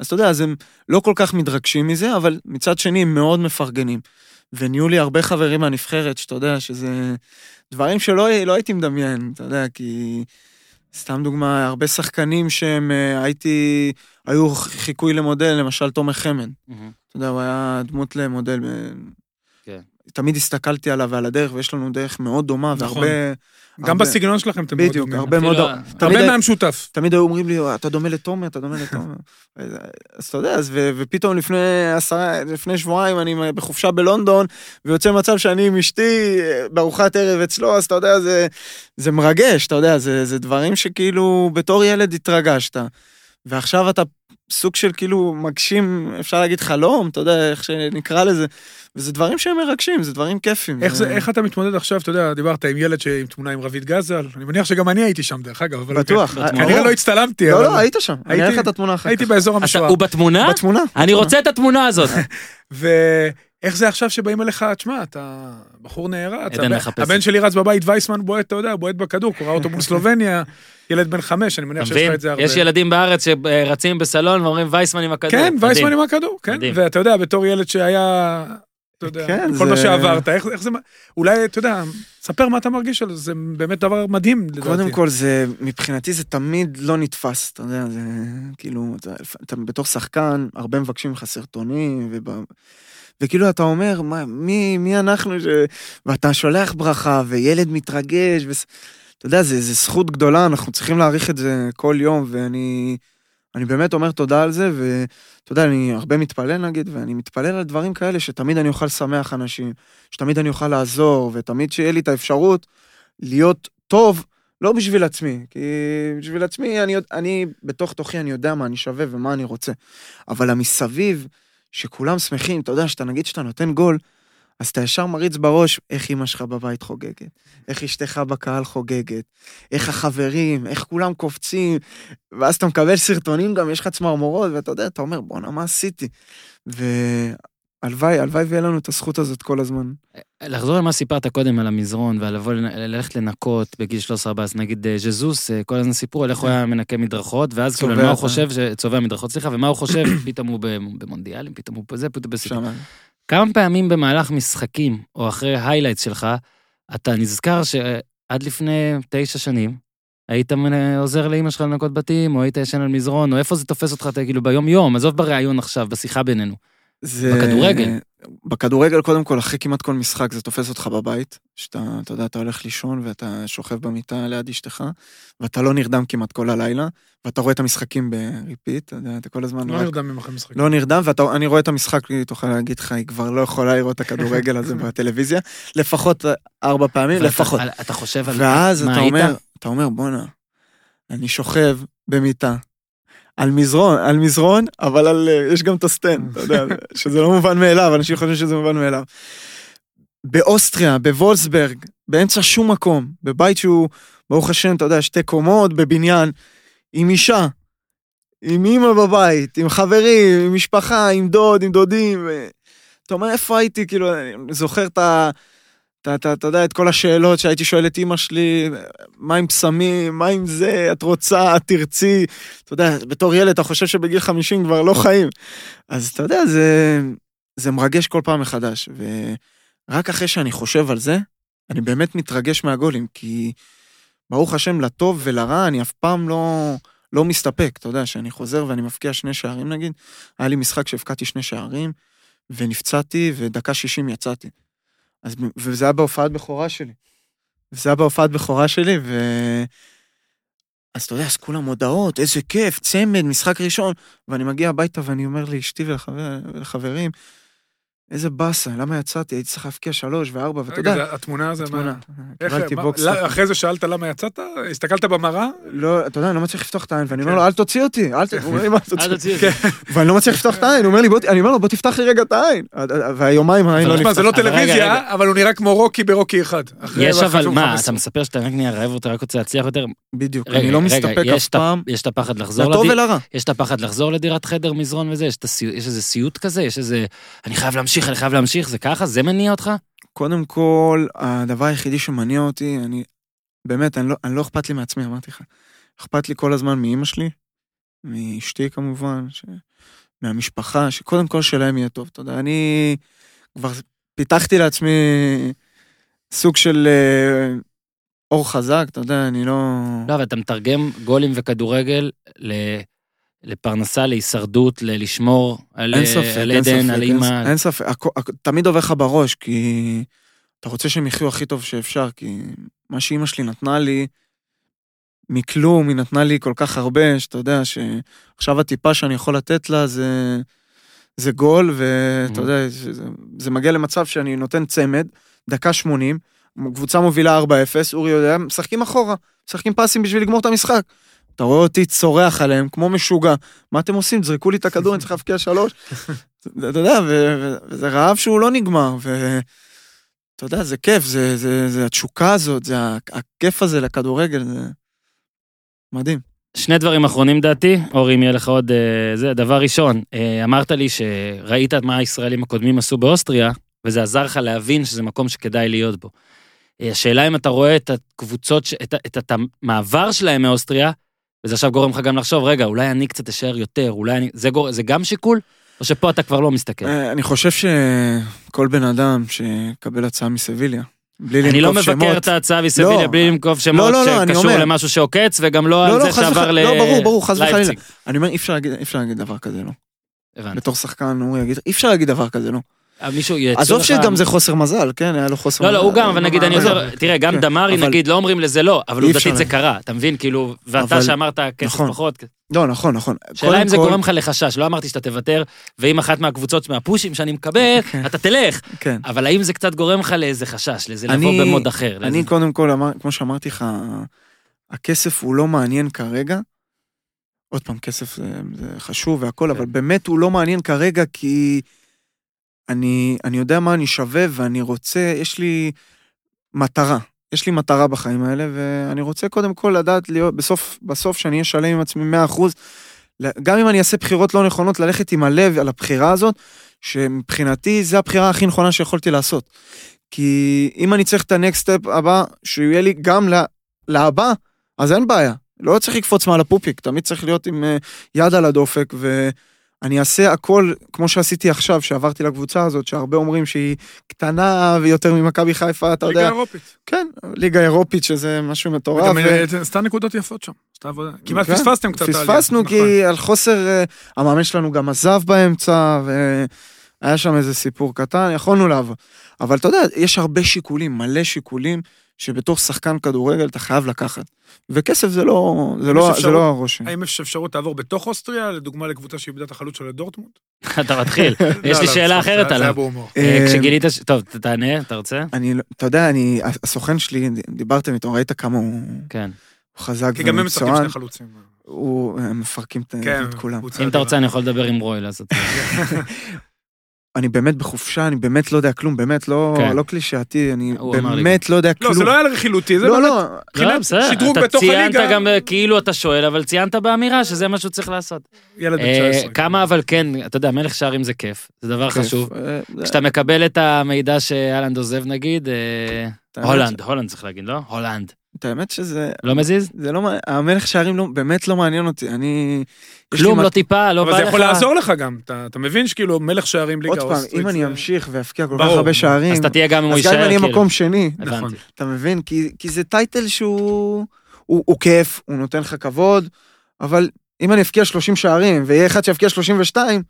אז אתה יודע, אז הם לא כל כך מתרגשים מזה, אבל מצד שני הם מאוד מפרגנים. ונהיו לי הרבה חברים מהנבחרת, שאתה יודע, שזה דברים שלא לא הייתי מדמיין, אתה יודע, כי... סתם דוגמה, הרבה שחקנים שהם אה, הייתי, היו חיקוי למודל, למשל תומר חמד. אתה יודע, הוא היה דמות למודל. תמיד הסתכלתי עליו ועל הדרך, ויש לנו דרך מאוד דומה, נכון. והרבה... גם הרבה- בסגנון שלכם אתם מאוד בדיוק, דומים. הרבה מאוד... הרבה מהמשותף. תמיד היו אומרים לי, אתה דומה לתומר, אתה דומה לתומר. אז אתה יודע, אז ו- ופתאום לפני עשרה, לפני שבועיים אני בחופשה בלונדון, ויוצא מצב שאני עם אשתי אה, בארוחת ערב אצלו, אז אתה יודע, זה, זה מרגש, אתה יודע, זה, זה דברים שכאילו בתור ילד התרגשת. ועכשיו אתה סוג של כאילו מגשים, אפשר להגיד חלום, אתה יודע, איך שנקרא לזה, וזה דברים שהם מרגשים, זה דברים כיפים. איך זה, איך אתה מתמודד עכשיו, אתה יודע, דיברת עם ילד עם תמונה עם רביד גזל, אני מניח שגם אני הייתי שם דרך אגב, אבל בטוח. אה, כנראה. לא הצטלמתי, לא, אבל לא, היית שם, אני הייתי- אראה לך את התמונה אחר הייתי כך. באזור אתה- המשוער. הוא בתמונה? בתמונה. אני רוצה את התמונה הזאת. ואיך זה עכשיו שבאים אליך, תשמע, אתה בחור נערץ, הבן-. הבן שלי רץ בבית, וייסמן בועט, אתה יודע, בועט בכדור, קורא אותו מול סלובניה, ילד בן חמש, אני מניח שיש לך? את זה הרבה. יש ילדים בארץ שרצים בסלון ואומרים וייסמן עם הכדור. כן, וייסמן. עם הכדור, כן, מדהים. ואתה יודע, בתור ילד שהיה, אתה יודע, כן, כל מה זה- שעברת, איך איך זה, אולי, אתה יודע, ספר מה אתה מרגיש על זה, זה באמת דבר מדהים, לדעתי. קודם כל זה, מבחינתי זה תמיד לא נתפס, אתה יודע, זה כאילו, אתה, אתה בתור שחקן, הרבה מבקשים לך סרטונים, וב, וכאילו אתה אומר, מה, מי, מי אנחנו, ש... ואתה שולח ברכה, וילד מתרגש, וס... אתה יודע, זה, זה זכות גדולה, אנחנו צריכים להעריך את זה כל יום, ואני אני באמת אומר תודה על זה, ואתה יודע, אני הרבה מתפלל נגיד, ואני מתפלל על דברים כאלה, שתמיד אני אוכל לשמח אנשים, שתמיד אני אוכל לעזור, ותמיד שיהיה לי את האפשרות להיות טוב, לא בשביל עצמי, כי בשביל עצמי, אני, אני בתוך תוכי, אני יודע מה אני שווה ומה אני רוצה. אבל המסביב, שכולם שמחים, אתה יודע, שאתה נגיד שאתה נותן גול, אז אתה ישר מריץ בראש איך אמא שלך בבית חוגגת, איך אשתך בקהל חוגגת, איך החברים, איך כולם קופצים, ואז אתה מקבל סרטונים גם, יש לך צמרמורות, ואתה יודע, אתה אומר, בואנה, מה עשיתי? והלוואי, הלוואי ויהיה לנו את הזכות הזאת כל הזמן. לחזור למה סיפרת קודם על המזרון ועל לבוא, ללכת לנקות בגיל 13-14, נגיד אה, ז'זוס, אה, כל הזמן סיפרו על איך הוא היה מנקה מדרכות, ואז כאילו, מה הוא. חושב, צובע מדרכות, סליחה, ומה הוא חושב, פתאום הוא במונדיאלים, פתאום הוא בזה, פתאום בסיפור. שם. כמה פעמים במהלך משחקים, או אחרי highlights שלך, אתה נזכר שעד לפני תשע שנים, היית עוזר לאמא שלך לנקות בתים, או היית ישן על מזרון, או איפה זה תופס אותך, אתה כאילו ביום-יום, עזוב בריאיון עכשיו, בשיחה בינינו. זה... בכדורגל. בכדורגל, קודם כל, אחרי כמעט כל משחק זה תופס אותך בבית, שאתה, אתה יודע, אתה הולך לישון ואתה שוכב במיטה ליד אשתך, ואתה לא נרדם כמעט כל הלילה, ואתה רואה את המשחקים ב repeat, אתה יודע, אתה כל הזמן לא רק... נרדם ממך משחק. לא נרדם, ואני רואה את המשחק, היא תוכל להגיד לך, היא כבר לא יכולה לראות את הכדורגל הזה בטלוויזיה, לפחות ארבע פעמים, לפחות. אתה חושב על ואז מה אתה היית? אומר, אתה אומר, בואנה, אני שוכב במיטה, על מזרון, על מזרון, אבל על, אה, יש גם את הסטנד, אתה יודע, שזה לא מובן מאליו, אנשים חושבים שזה מובן מאליו. באוסטריה, בוולפסברג, באמצע שום מקום, בבית שהוא, ברוך השם, אתה יודע, שתי קומות, בבניין, עם אישה, עם אימא בבית, עם חברים, עם משפחה, עם דוד, עם דודים, ו... אתה אומר, איפה הייתי? כאילו, אני זוכר את ה... אתה, אתה, אתה יודע, את כל השאלות שהייתי שואל את אימא שלי, מה עם פסמים, מה עם זה, את רוצה, את תרצי. אתה יודע, בתור ילד אתה חושב שבגיל 50 כבר לא חיים. אז אתה יודע, זה, זה מרגש כל פעם מחדש. ורק אחרי שאני חושב על זה, אני באמת מתרגש מהגולים, כי ברוך השם, לטוב ולרע, אני אף פעם לא, לא מסתפק. אתה יודע, שאני חוזר ואני מבקיע שני שערים נגיד, היה לי משחק שהבקעתי שני שערים, ונפצעתי, ודקה 60 יצאתי. אז, וזה היה בהופעת בכורה שלי. זה היה בהופעת בכורה שלי, ו... אז אתה יודע, אז כולם הודעות, איזה כיף, צמד, משחק ראשון. ואני מגיע הביתה ואני אומר לאשתי ולחבר, ולחברים, איזה באסה, למה יצאתי? הייתי צריך להבקיע שלוש וארבע, ואתה רגע, יודע, זה- התמונה זה. מה... איך- קיבלתי בוקס. לא, אחרי זה שאלת למה יצאת? הסתכלת במראה? לא, אתה יודע, אני לא מצליח לפתוח את העין, ואני אומר כן. לו, אל תוציא אותי, אל אל תוציא אל אותי? ואני לא מצליח לפתוח את העין, הוא אומר לי, אני אומר לו, בוא תפתח לי רגע את העין. והיומיים העין לא נפתח. זה לא רגע, טלוויזיה, רגע. אבל הוא נראה כמו רוקי ברוקי אחד. יש אבל מה, 15. אתה מספר שאתה רק נהיה רעב ואתה רק רוצה להצליח יותר? בדיוק, רגע, אני לא רגע, מסתפק יש אף פעם, יש את הפחד לחזור לדירת חדר, מזרון וזה? יש איזה סיוט כזה? יש איזה... אני חייב להמשיך, אני חייב להמשיך, זה ככה? זה מניע אותך? קודם כל, הדבר היחידי שמניע אותי, אני, באמת, אני לא, אני לא אכפת לי מעצמי, אמרתי לך. אכפת לי כל הזמן מאימא שלי, מאשתי כמובן, ש... מהמשפחה, שקודם כל שלהם יהיה טוב. אתה יודע, אני כבר פיתחתי לעצמי סוג של אה, אור חזק, אתה יודע, אני לא... לא, אבל אתה מתרגם גולים וכדורגל ל... לפרנסה, להישרדות, ל- לשמור על אין ספק, על אין עדן, ספק, על אין- אימא. אין ספק, הכ- הכ- תמיד עובר לך בראש, כי אתה רוצה שהם יחיו הכי טוב שאפשר, כי מה שאימא שלי נתנה לי, מכלום, היא נתנה לי כל כך הרבה, שאתה יודע שעכשיו הטיפה שאני יכול לתת לה זה, זה גול, ואתה Mhm. יודע, זה, זה מגיע למצב שאני נותן צמד, דקה 80, קבוצה מובילה 4-0, אורי יודע, משחקים אחורה, משחקים פסים בשביל לגמור את המשחק. אתה רואה אותי צורח עליהם כמו משוגע, מה אתם עושים? זרקו לי את הכדור, אני צריך להבקיע שלוש. אתה יודע, וזה רעב שהוא לא נגמר, ואתה יודע, זה כיף, זה, זה, זה התשוקה הזאת, זה הכיף הזה לכדורגל, זה מדהים. שני דברים אחרונים דעתי, אורי, אם יהיה לך עוד... אה, זה, דבר ראשון, אה, אמרת לי שראית מה הישראלים הקודמים עשו באוסטריה, וזה עזר לך להבין שזה מקום שכדאי להיות בו. אה, השאלה אם אתה רואה את הקבוצות, את, את, את המעבר שלהם מאוסטריה, וזה עכשיו גורם לך גם לחשוב, רגע, אולי אני קצת אשאר יותר, אולי אני... זה, גור... זה גם שיקול? או שפה אתה כבר לא מסתכל? אה, אני חושב שכל בן אדם שיקבל הצעה מסביליה, בלי אני לא לנקוב שמות, מבקר את ההצעה מסביליה לא. בלי לנקוב שמות לא, לא, אני שקשור למשהו שעוקץ, וגם לא לא, על לא, זה חס שעבר. ל... לא, ברור, ברור, חס וחלילה. אני אומר, אי אפשר להגיד דבר כזה, לא. הבנתי. בתור שחקן, הוא יגיד, אי אפשר להגיד דבר כזה, לא. אה, עזוב שגם זה חוסר מזל, כן, היה לו חוסר לא, מזל. לא, הוא גם, אבל נגיד, אני אבל- עוזר, תראה, גם כן, דמרי, נגיד, לא אומרים לזה לא, אבל עובדתית זה קרה, אתה מבין? כאילו, ואתה שאמרת כסף נכון. פחות, לא, נכון, נכון. שאלה אם זה גורם לך לחשש, לא אמרתי שאתה תוותר, ואם אחת מהקבוצות, מהפושים שאני מקבל, כן. אתה תלך, כן. אבל האם זה קצת גורם לך לאיזה חשש, לאיזה אני- לבוא במוד אחר? אני קודם כל, כמו שאמרתי לך, הכסף הוא לא מעניין כרגע. עוד פעם, כסף זה, זה חשוב והכל, כן. אבל באמת הוא לא מעניין כרגע כי אני, אני יודע מה אני שווה ואני רוצה, יש לי מטרה. יש לי מטרה בחיים האלה, ואני רוצה קודם כל לדעת להיות, בסוף, בסוף שאני אהיה שלם עם עצמי 100%, גם אם אני אעשה בחירות לא נכונות, ללכת עם הלב על הבחירה הזאת, שמבחינתי זו הבחירה הכי נכונה שיכולתי לעשות. כי אם אני צריך את הנקסט סטפ הבא, שיהיה לי גם לה, להבא, אז אין בעיה. לא צריך לקפוץ מעל הפופיק, תמיד צריך להיות עם אה, יד על הדופק, ואני אעשה הכל כמו שעשיתי עכשיו, שעברתי לקבוצה הזאת, שהרבה אומרים שהיא קטנה ויותר ממכבי חיפה, אתה ליגה יודע. אירופית. כן, ליגה אירופית, שזה משהו מטורף. וגם ו- אה, עשתה נקודות יפות שם. עשתה עבודה. כמעט כן, פספסתם קצת. פספסנו נכון. כי על חוסר, אה, המאמן שלנו גם עזב באמצע, והיה שם איזה סיפור קטן, יכולנו לעבור. אבל אתה יודע, יש הרבה שיקולים, מלא שיקולים, שבתור שחקן כדורגל אתה חייב לקחת. וכסף זה לא, זה לא, אפשרות- זה לא הראש. האם יש אפשרות לעבור בתוך אוסטריה, לדוגמה לקבוצה שאיבדה את החלוץ שלה לדורטמונד? אתה מתחיל, יש לא, לי לא, שאלה אחרת עליו. אה, אה, כשגילית, טוב, ת- תענה, אתה רוצה? אני, לא- אתה יודע, אני, הסוכן שלי, דיברתם איתו, ראית כמה הוא כן. חזק כי גם הם משחקים שני חלוצים. הוא, הם מפרקים את כן, כולם. אם אתה. רוצה, אני יכול לדבר עם רוי לעשות את זה. אני באמת בחופשה, אני באמת לא יודע כלום, באמת לא, כן. לא קלישאתי, אני הוא אמר לי באמת לא יודע לא, כלום. זה לא היה רכילותי, זה לא, באמת לא, לא, בסדר, שדרוג אתה בתוך ציינת הליגה. גם אה, כאילו אתה שואל, אבל ציינת באמירה שזה מה שהוא צריך לעשות. ילד בן אה, 19. כמה אבל כן, אתה יודע, מלך שערים זה כיף, זה דבר כיף. חשוב. אה, כשאתה מקבל את המידע שאלנד עוזב נגיד, אה, הולנד, הולנד צריך להגיד, לא? הולנד. את האמת שזה, לא מזיז? זה לא, מעניין- המלך שערים לא, באמת לא מעניין אותי, אני... כלום, מת- לא טיפה, לא בא אבל לך. זה יכול לעזור לך גם, אתה אתה מבין שכאילו מלך שערים ליגה עוד פעם, אוסטרית. אם אני זה- אמשיך ואבקיע כל כך ברור. הרבה שערים, אז אתה תהיה גם אם הוא אז גם אם יישאר, אני כאילו. מקום שני, נכון. הבנתי. אתה מבין? כי, כי זה טייטל שהוא הוא, הוא כיף, הוא נותן לך כבוד, אבל אם אני אבקיע 30 שערים ויהיה אחד שיבקיע 32,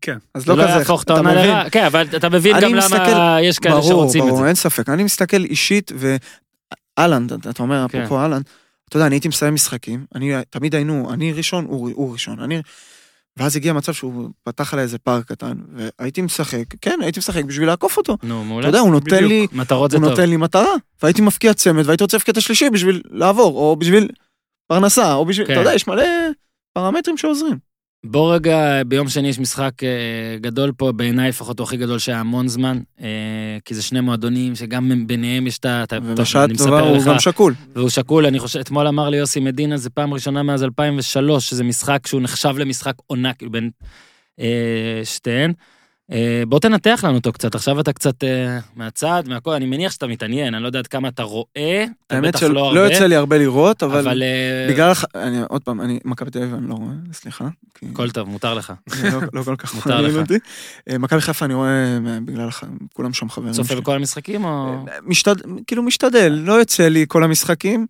כן. אז זה לא לא כזה, יהפוך את אתה העונה. כן, אבל אתה מבין אני גם למה יש כאלה ברור, שרוצים את ברור, זה. אין ספק. אני מסתכל אישית, ואלנד, אתה אתה אומר, כן. אפרופו אהלן, אתה יודע, אני הייתי מסיים משחקים, אני תמיד היינו, אני ראשון, הוא, הוא ראשון, אני... ואז הגיע מצב שהוא פתח עליי איזה פער קטן, והייתי משחק, כן, הייתי משחק בשביל לעקוף אותו. נו, אתה מעולה. יודע, הוא נותן בדיוק. לי, מטרות זה הוא טוב. נותן לי מטרה, והייתי מפקיע צמד, והייתי רוצה להפקיע את השלישי בשביל לעבור, או בשביל פרנסה, או בשביל, כן. אתה יודע, יש מלא פרמטרים שעוזרים. בוא רגע, ביום שני יש משחק אה, גדול פה, בעיניי לפחות הוא הכי גדול שהיה המון זמן, אה, כי זה שני מועדונים שגם ביניהם יש את ה... ובשעה טובה הוא לך, גם שקול. והוא שקול, אני חושב, אתמול אמר לי יוסי מדינה, זה פעם ראשונה מאז 2003, שזה משחק שהוא נחשב למשחק עונה, כאילו בין אה, שתיהן. אה, בוא תנתח לנו אותו קצת, עכשיו אתה קצת אה, מהצד, מהכל, אני מניח שאתה מתעניין, אני לא יודע עד כמה אתה רואה, אתה האמת בטח שלא לא לא הרבה, יוצא לי הרבה לראות, אבל אבל אה, בגלל, הח- אני- עוד פעם, אני מכבי תל אביב אני לא רואה, סליחה. כי- הכל טוב, מותר לך. לא, לא כל כך מותר מעניין לך. אותי. מכבי חיפה אני רואה אה, בגלל, כולם שם חברים צופה. בכל המשחקים או... משתד... כאילו משתדל, לא יוצא לי כל המשחקים.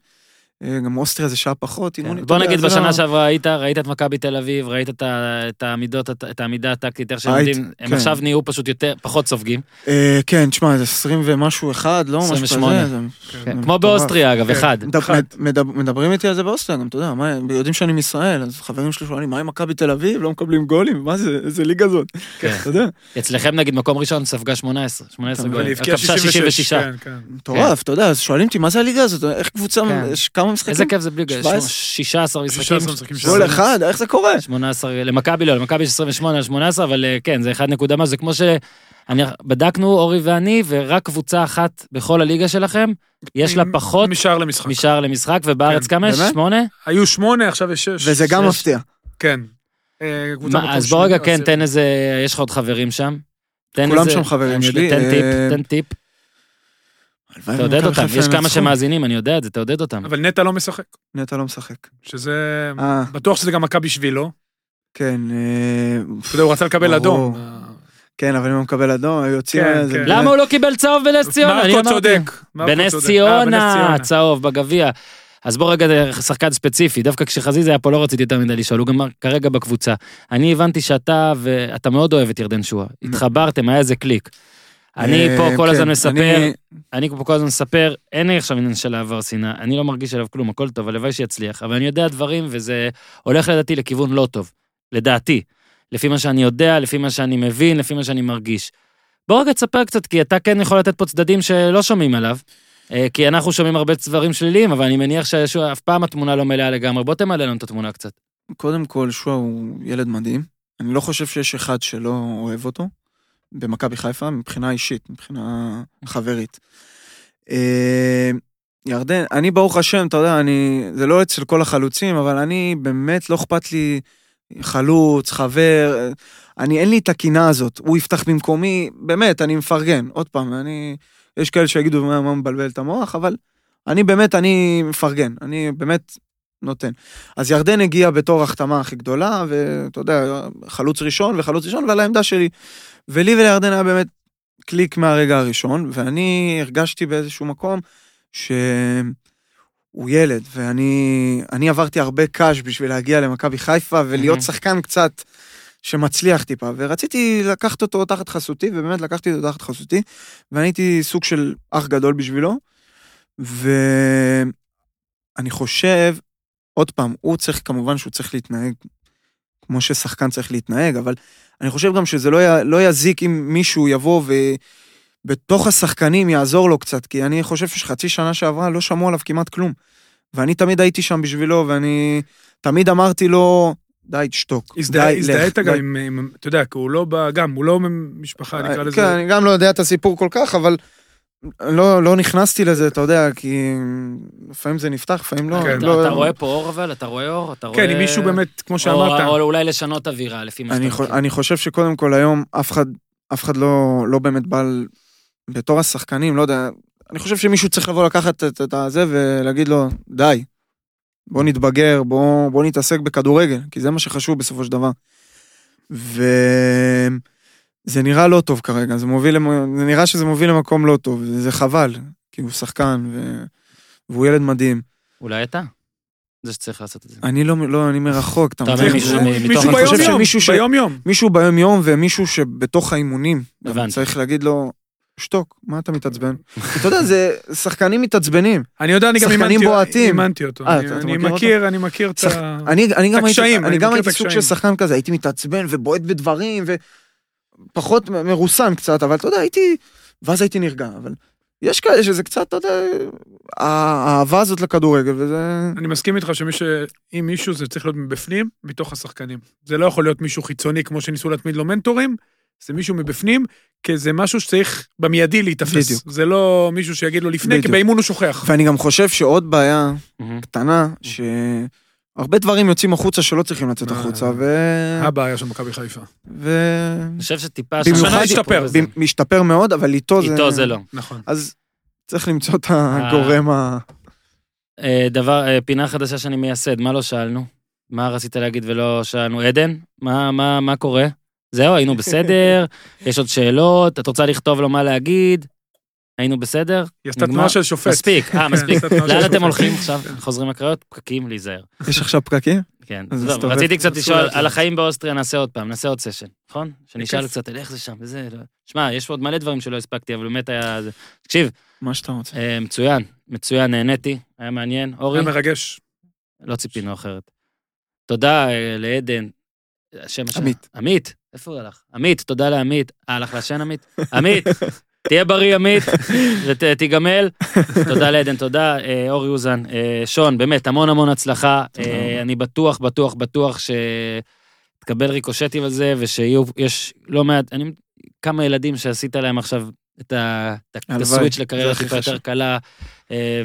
אה, גם אוסטריה זה שעה פחות, כן. אימונים, בוא נגיד, בשנה לא- שעברה היית, ראית את מכבי תל אביב, ראית את העמידות, את העמידה הטקטית, איך שהם עומדים, הם כן. עכשיו נהיו פשוט יותר, פחות סופגים. אה, כן, תשמע, זה 20 ומשהו אחד, לא משהו כזה. 28. זה- כן, כמו. באוסטריה, אגב, כן. אחד. מדבר- אחד. מדבר- מדברים איתי על זה באוסטריה, גם אתה יודע, מה, יודעים שאני מישראל, אז חברים שלי שואלים, מה עם מכבי תל אביב? לא מקבלים גולים? מה זה, איזה ליגה זאת? כן. אתה יודע, אצלכם נגיד מקום ראשון ספגה 18, 18 אבל גולים. כבשה 66. כן, כן. מטורף, אתה יודע, אז שואלים אותי, מה זה הליגה הזאת? איך קבוצה, כן. כמה משחקים? איזה כיף זה בלי גול, 17? 16 משחקים. 16 משחקים. גול אחד, איך זה קורה? 18, למכבי לא, למכבי יש 28 על 18, אבל אה, כן, זה 1 נקודה מה, זה כמו ש... אני, בדקנו, אורי ואני, ורק קבוצה אחת בכל הליגה שלכם, יש לה פחות משער למשחק. משער למשחק, ובארץ כן. כמה יש? שמונה? היו שמונה, עכשיו יש שש. וזה גם. מפתיע. כן. אה, מה, אז בוא רגע, כן. תן איזה, יש לך עוד חברים שם? כולם שם חברים שלי, תן טיפ, אה, תן טיפ. תעודד אותם, יש כמה. שמאזינים, אני יודע את זה, תעודד אותם. אבל נטע לא משחק. נטע לא משחק. שזה... אה, בטוח שזה גם מכבי בשבילו. כן. אה, אתה יודע, הוא רצה לקבל. אדום. כן, אבל אם הוא מקבל אדום, היו יוצאים... כן, כן. למה הוא לא קיבל צהוב בנס ציונה? אני מרקו אמרתי. צודק. מרקו בנס. אה, ציונה, צהוב, בגביע. אז בוא רגע, שחקן ספציפי, דווקא כשחזיזה היה פה לא רציתי יותר מדי לשאול, הוא גם כרגע בקבוצה. אני הבנתי שאתה, ואתה מאוד אוהב את ירדן שואה. התחברתם, היה איזה קליק. אני אה, פה כל כן, הזמן מספר, אני- פה כל הזמן מספר, אין לי עכשיו עניין של העבר שנאה, אני לא מרגיש עליו כלום, הכל טוב, הלוואי שיצליח, אבל אני יודע דברים, וזה הולך לדעתי לכיוון לא טוב, לדעתי. לפי מה שאני יודע, לפי מה שאני מבין, לפי מה שאני מרגיש. בוא רגע תספר קצת, כי אתה כן יכול לתת פה צדדים שלא שומעים עליו. אה, כי אנחנו שומעים הרבה דברים שליליים, אבל אני מניח שאף פעם התמונה לא מלאה לגמרי. בוא תמלא לנו את התמונה קצת. קודם כל, שועה הוא ילד מדהים. אני לא חושב שיש אחד שלא אוהב אותו, במכבי חיפה, מבחינה אישית, מבחינה חברית. אה, ירדן, אני ברוך השם, אתה יודע, אני, זה לא אצל כל החלוצים, אבל אני באמת לא אכפת לי חלוץ, חבר, אה, אני, אין לי את הקינה הזאת. הוא יפתח במקומי, באמת, אני מפרגן. עוד פעם, אני, יש כאלה שיגידו מה, מה מבלבל את המוח, אבל אני באמת, אני מפרגן. אני באמת נותן. אז ירדן הגיע בתור החתמה הכי גדולה, ואתה יודע, חלוץ ראשון וחלוץ ראשון, ועל העמדה שלי. ולי ולירדן היה באמת קליק מהרגע הראשון, ואני הרגשתי באיזשהו מקום שהוא ילד, ואני אני עברתי הרבה קאש בשביל להגיע למכבי חיפה ולהיות. שחקן קצת שמצליח טיפה, ורציתי לקחת אותו תחת חסותי, ובאמת לקחתי אותו תחת חסותי, ואני הייתי סוג של אח גדול בשבילו, ואני חושב, עוד פעם, הוא צריך, כמובן שהוא צריך להתנהג כמו ששחקן צריך להתנהג, אבל אני חושב גם שזה לא, י, לא יזיק אם מישהו יבוא ובתוך השחקנים יעזור לו קצת, כי אני חושב שחצי שנה שעברה לא שמעו עליו כמעט כלום. ואני תמיד הייתי שם בשבילו, ואני תמיד אמרתי לו, די, תשתוק. הזדהית די." גם עם, אתה יודע, כי הוא לא בא, גם, הוא לא ממשפחה, נקרא כן, לזה. אני גם לא יודע את הסיפור כל כך, אבל לא, לא נכנסתי לזה, אתה יודע, כי לפעמים זה נפתח, לפעמים לא. כן. אתה לא אתה רואה פה אור אבל? אתה רואה אור? אתה רואה... כן, אם מישהו באמת, כמו או- שאמרת, או אולי לשנות אווירה, לפי מה שאתה. אני חושב שקודם כל היום אף אחד, אף אחד לא, לא באמת בא, בתור השחקנים, לא יודע, אני חושב שמישהו צריך לבוא לקחת את, את הזה ולהגיד לו, די, בוא נתבגר, בוא, בוא נתעסק בכדורגל, כי זה מה שחשוב בסופו של דבר. וזה נראה לא טוב כרגע, זה, מוביל, זה נראה שזה מוביל למקום לא טוב, וזה חבל, כי הוא שחקן, ו... והוא ילד מדהים. אולי אתה? זה שצריך לעשות את זה. אני לא, לא, אני מרחוק, אתה מבין? מישהו זה- מ- מישהו מתוך אני חושב ביום יום, שמישהו ש- ביום יום. מישהו ביום יום ומישהו שבתוך האימונים. הבנתי. צריך להגיד לו, שתוק, מה אתה מתעצבן? אתה יודע, זה שחקנים מתעצבנים. אני יודע, אני גם אימנתי- בועטים. אימנתי אותו. אה, אני- מכיר אני מכיר את הקשיים, אני גם הייתי סוג. של שחקן כזה, הייתי מתעצבן ובועט בדברים ופחות מ- מרוסן קצת, אבל אתה יודע, הייתי, ואז הייתי נרגע, אבל יש כאלה שזה קצת, אתה יודע, האהבה הזאת לכדורגל, וזה... אני מסכים איתך שמי ש... אם מישהו זה צריך להיות מבפנים, מתוך השחקנים. זה לא יכול להיות מישהו חיצוני כמו שניסו להתמיד לו מנטורים, זה מישהו מבפנים, כי זה משהו שצריך במיידי להיתפס. בדיוק. זה לא מישהו שיגיד לו לפני, כי בדיוק. באימון הוא שוכח. ואני גם חושב שעוד בעיה מהמם. קטנה, שהרבה דברים יוצאים החוצה שלא צריכים לצאת אה. החוצה, ו... הבעיה של מכבי חיפה. ו... אני חושב שטיפה... במיוחד השתפר. משתפר מאוד, אבל איתו זה... איתו זה לא. נכון. אז צריך למצוא את הגורם ה... אה, דבר, אה, פינה חדשה שאני מייסד, מה לא שאלנו? מה רצית להגיד ולא שאלנו? עדן? מה, מה, מה קורה? זהו, היינו בסדר, יש עוד שאלות, את רוצה לכתוב לו מה להגיד? היינו בסדר? היא עשתה? תנועה של שופט. מספיק, אה, מספיק. לאן. אתם הולכים עכשיו? חוזרים לקריות? פקקים, להיזהר. יש עכשיו פקקים? כן. רציתי קצת לשאול על. החיים באוסטריה, נעשה עוד פעם, נעשה עוד סשן, נכון? שנשאל. קצת על איך זה שם, וזה, לא. שמע, יש עוד מלא דברים שלא הספקתי, אבל באמת היה... זה- תקשיב, מה שאתה רוצה. אה, מצוין, מצוין, נהניתי, היה מעניין. אורי, היה מרגש. לא ציפינו אחרת. תודה אה, לעדן. השם השם. עמית. עמית, איפה הוא הלך? עמית, תודה לעמית. אה, הלך לעשן עמית? עמית, תהיה בריא עמית, ותיגמל. תודה לעדן, תודה. אה, אורי אוזן, אה, שון, באמת, המון המון הצלחה. אה. אני בטוח, בטוח, בטוח שתקבל ריקושטים על זה, ושיהיו, יש לא מעט, אני, כמה ילדים שעשית להם עכשיו את ה- את הלוואי, הסוויץ' לקריירה הכי טיפה יותר. קלה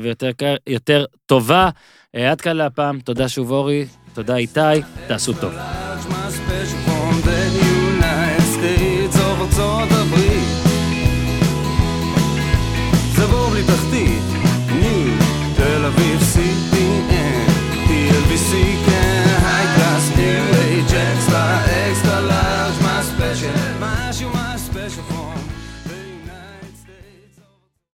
ויותר טובה. עד כאן להפעם, תודה שוב אורי, תודה איתי, תעשו טוב.